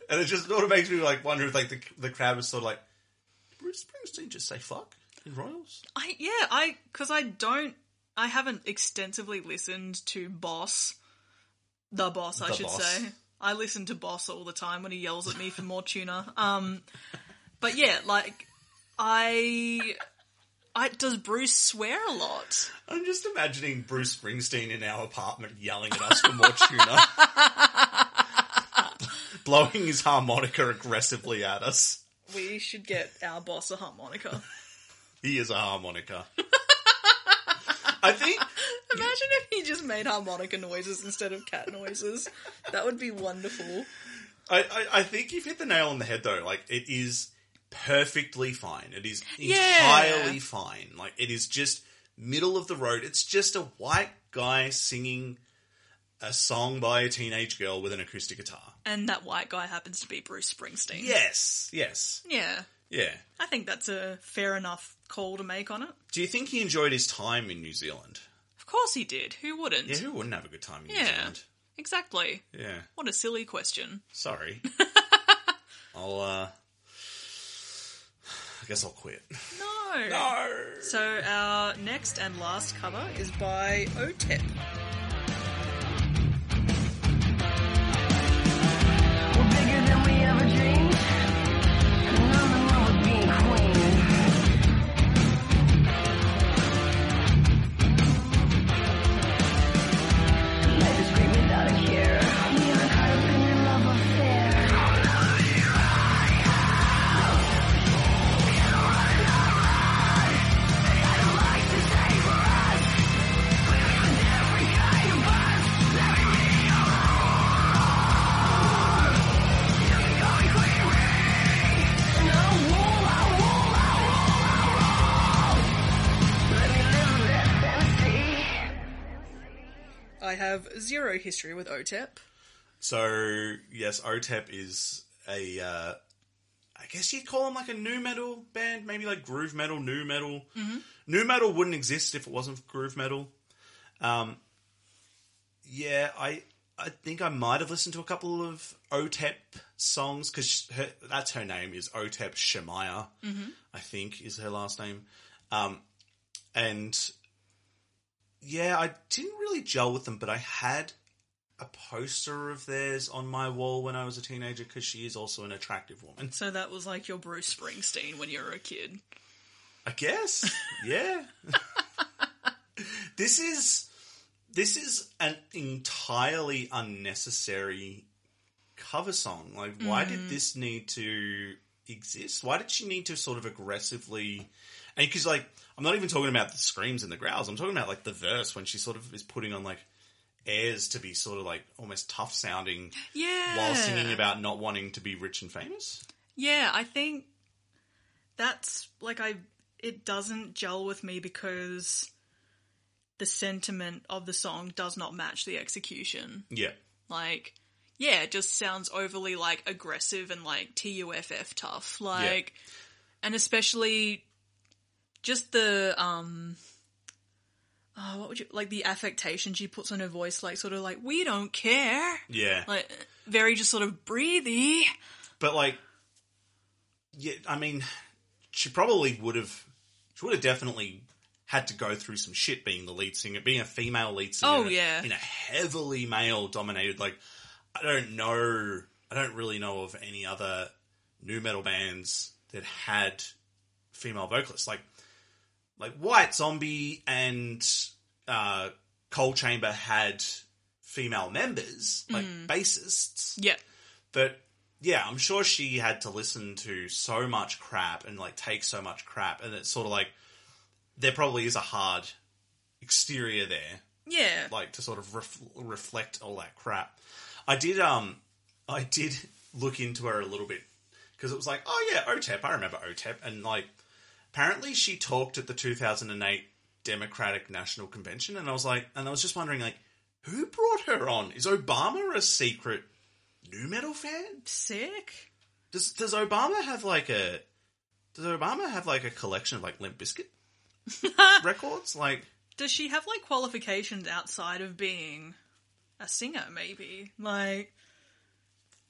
And it just sort of makes me like wonder if like the the crowd was sort of like, "Bruce Springsteen just say fuck in Royals?" I, yeah, I, cause I don't, I haven't extensively listened to Boss, the Boss, I The should Boss. say. I listen to Boss all the time when he yells at me for more tuna. Um, but yeah, like, I, I, does Bruce swear a lot? I'm just imagining Bruce Springsteen in our apartment yelling at us for more tuna, blowing his harmonica aggressively at us. We should get our boss a harmonica. He is a harmonica. I think Imagine if he just made harmonica noises instead of cat noises. That would be wonderful. I, I, I think you've hit the nail on the head though. Like it is perfectly fine. It is Yeah. entirely fine. Like it is just middle of the road. It's just a white guy singing a song by a teenage girl with an acoustic guitar. And that white guy happens to be Bruce Springsteen. Yes, yes, Yeah. yeah. I think that's a fair enough call to make on it. Do you think he enjoyed his time in New Zealand? Of course he did. Who wouldn't? Yeah, who wouldn't have a good time in New Yeah. Zealand? Exactly. Yeah. What a silly question. Sorry. I'll uh I guess I'll quit. No. No. So our next and last cover is by OTEP. I have zero history with OTEP. So yes, OTEP is a uh I guess you'd call them like a nu metal band, maybe like groove metal, nu metal. Nu metal wouldn't exist if it wasn't for groove metal. Um, yeah, I I think I might have listened to a couple of OTEP songs because that's her name is OTEP Shamaya. I think is her last name. Um, and yeah, I didn't really gel with them, but I had a poster of theirs on my wall when I was a teenager because she is also an attractive woman. So that was like your Bruce Springsteen when you were a kid. I guess. Yeah. this is this is an entirely unnecessary cover song. Like why did mm. this need to exist? Why did she need to sort of aggressively and because like I'm not even talking about the screams and the growls. I'm talking about like the verse when she sort of is putting on like airs to be sort of like almost tough sounding Yeah. while singing about not wanting to be rich and famous. Yeah, I think that's like I it doesn't gel with me because the sentiment of the song does not match the execution. Yeah. Like yeah, it just sounds overly like aggressive and like TUFF tough. Like and especially just the um oh, what would you like the affectation she puts on her voice like sort of like we don't care. Yeah. Like very just sort of breathy. But like, yeah, I mean, she probably would have. She would have definitely had to go through some shit being the lead singer, being a female lead singer. Oh, in a- yeah. in a heavily male dominated. Like, I don't know. I don't really know of any other nu metal bands that had female vocalists. Like, like White Zombie and uh, Coal Chamber had female members, like Mm. bassists Yeah. but yeah, I'm sure she had to listen to so much crap and like take so much crap, and it's sort of like there probably is a hard exterior there, Yeah. like to sort of ref- reflect all that crap. I did, um, I did look into her a little bit because it was like, oh yeah, OTEP, I remember OTEP, and like apparently she talked at the 2008 Democratic National Convention, and I was like, and I was just wondering like, who brought her on? Is Obama a secret nu metal fan? Sick. Does Does Obama have like a Does Obama have like a collection of like Limp Bizkit records? Like, Does she have like qualifications outside of being a singer? Maybe like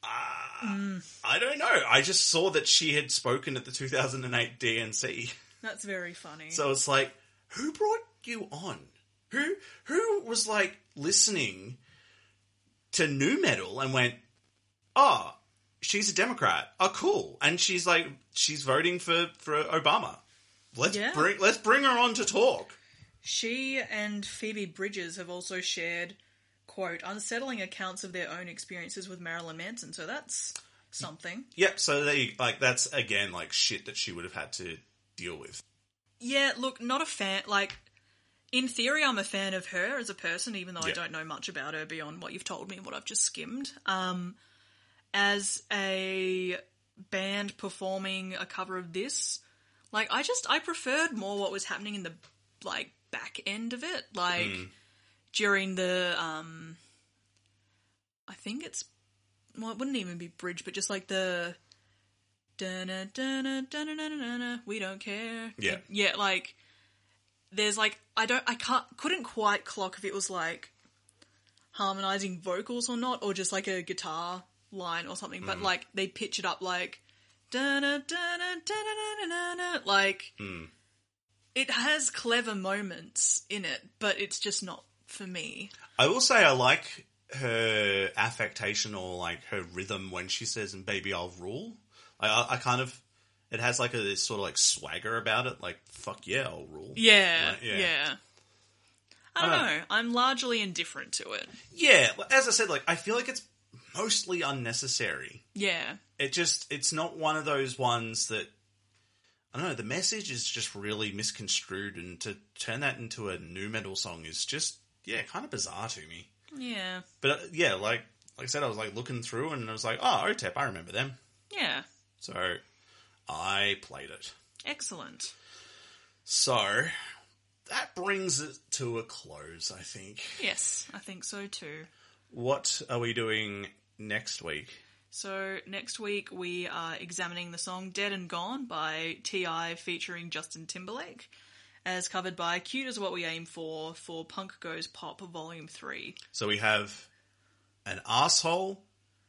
Ah. I don't know. I just saw that she had spoken at the 2008 DNC, that's very funny. so it's like, who brought you on? Who Who was like listening to nu metal and went, oh, she's a Democrat. Oh, cool. And she's like, she's voting for for Obama. Let's Yeah. bring Let's bring her on to talk. she and Phoebe Bridgers have also shared quote unsettling accounts of their own experiences with Marilyn Manson. So that's something. Yep. So they like that's again like shit that she would have had to deal with. Yeah, look, not a fan. Like, in theory, I'm a fan of her as a person, even though I don't know much about her beyond what you've told me and what I've just skimmed. Um, as a band performing a cover of this, like, I just I preferred more what was happening in the like back end of it, like during the um, I think it's well, it wouldn't even be bridge, but just like the. Dun-na, dun-na, dun-na, dun-na, dun-na, We don't care. Yeah. yeah. Like, there's like I don't I can't couldn't quite clock if it was like harmonizing vocals or not, or just like a guitar line or something. But like they pitch it up like dun-na, dun-na, dun-na, like it has clever moments in it, but it's just not for me. I will say I like her affectation or like her rhythm when she says "and baby I'll rule." I, I, I kind of it has like a this sort of like swagger about it, like "fuck yeah, I'll rule." Yeah, yeah. yeah. I don't Uh, know. I'm largely indifferent to it. Yeah, as I said, like I feel like it's mostly unnecessary. Yeah. It just it's not one of those ones that I don't know. The message is just really misconstrued, and to turn that into a nu metal song is just yeah, kind of bizarre to me. Yeah. But uh, yeah, like like I said, I was like looking through, and I was like, oh, OTEP, I remember them. Yeah. So I played it. Excellent. So that brings it to a close, I think. Yes, I think so too. What are we doing next week? So next week we are examining the song "Dead and Gone" by T.I. featuring Justin Timberlake, as covered by "Cute Is What We Aim For" for Punk Goes Pop Volume Three. So we have an asshole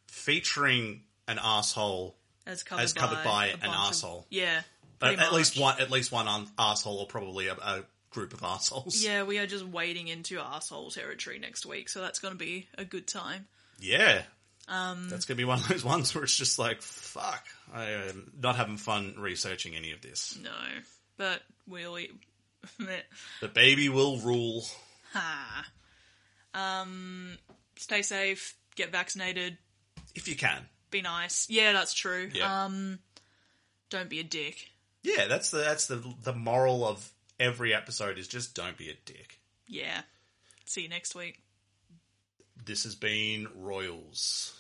featuring an asshole. As covered, As covered by a an asshole. of- arsehole. yeah, At, least one, at least one asshole, or probably a, a group of assholes. Yeah, we are just wading into asshole territory next week, so that's going to be a good time. Yeah. Um, That's going to be one of those ones where it's just like, fuck, I am not having fun researching any of this. No, but we'll. The baby will rule. ha. Um, stay safe. Get vaccinated. If you can. Be nice. Yeah, that's true. Yeah. Um, don't be a dick. Yeah, that's the that's the the moral of every episode is just don't be a dick. Yeah. See you next week. This has been Royals.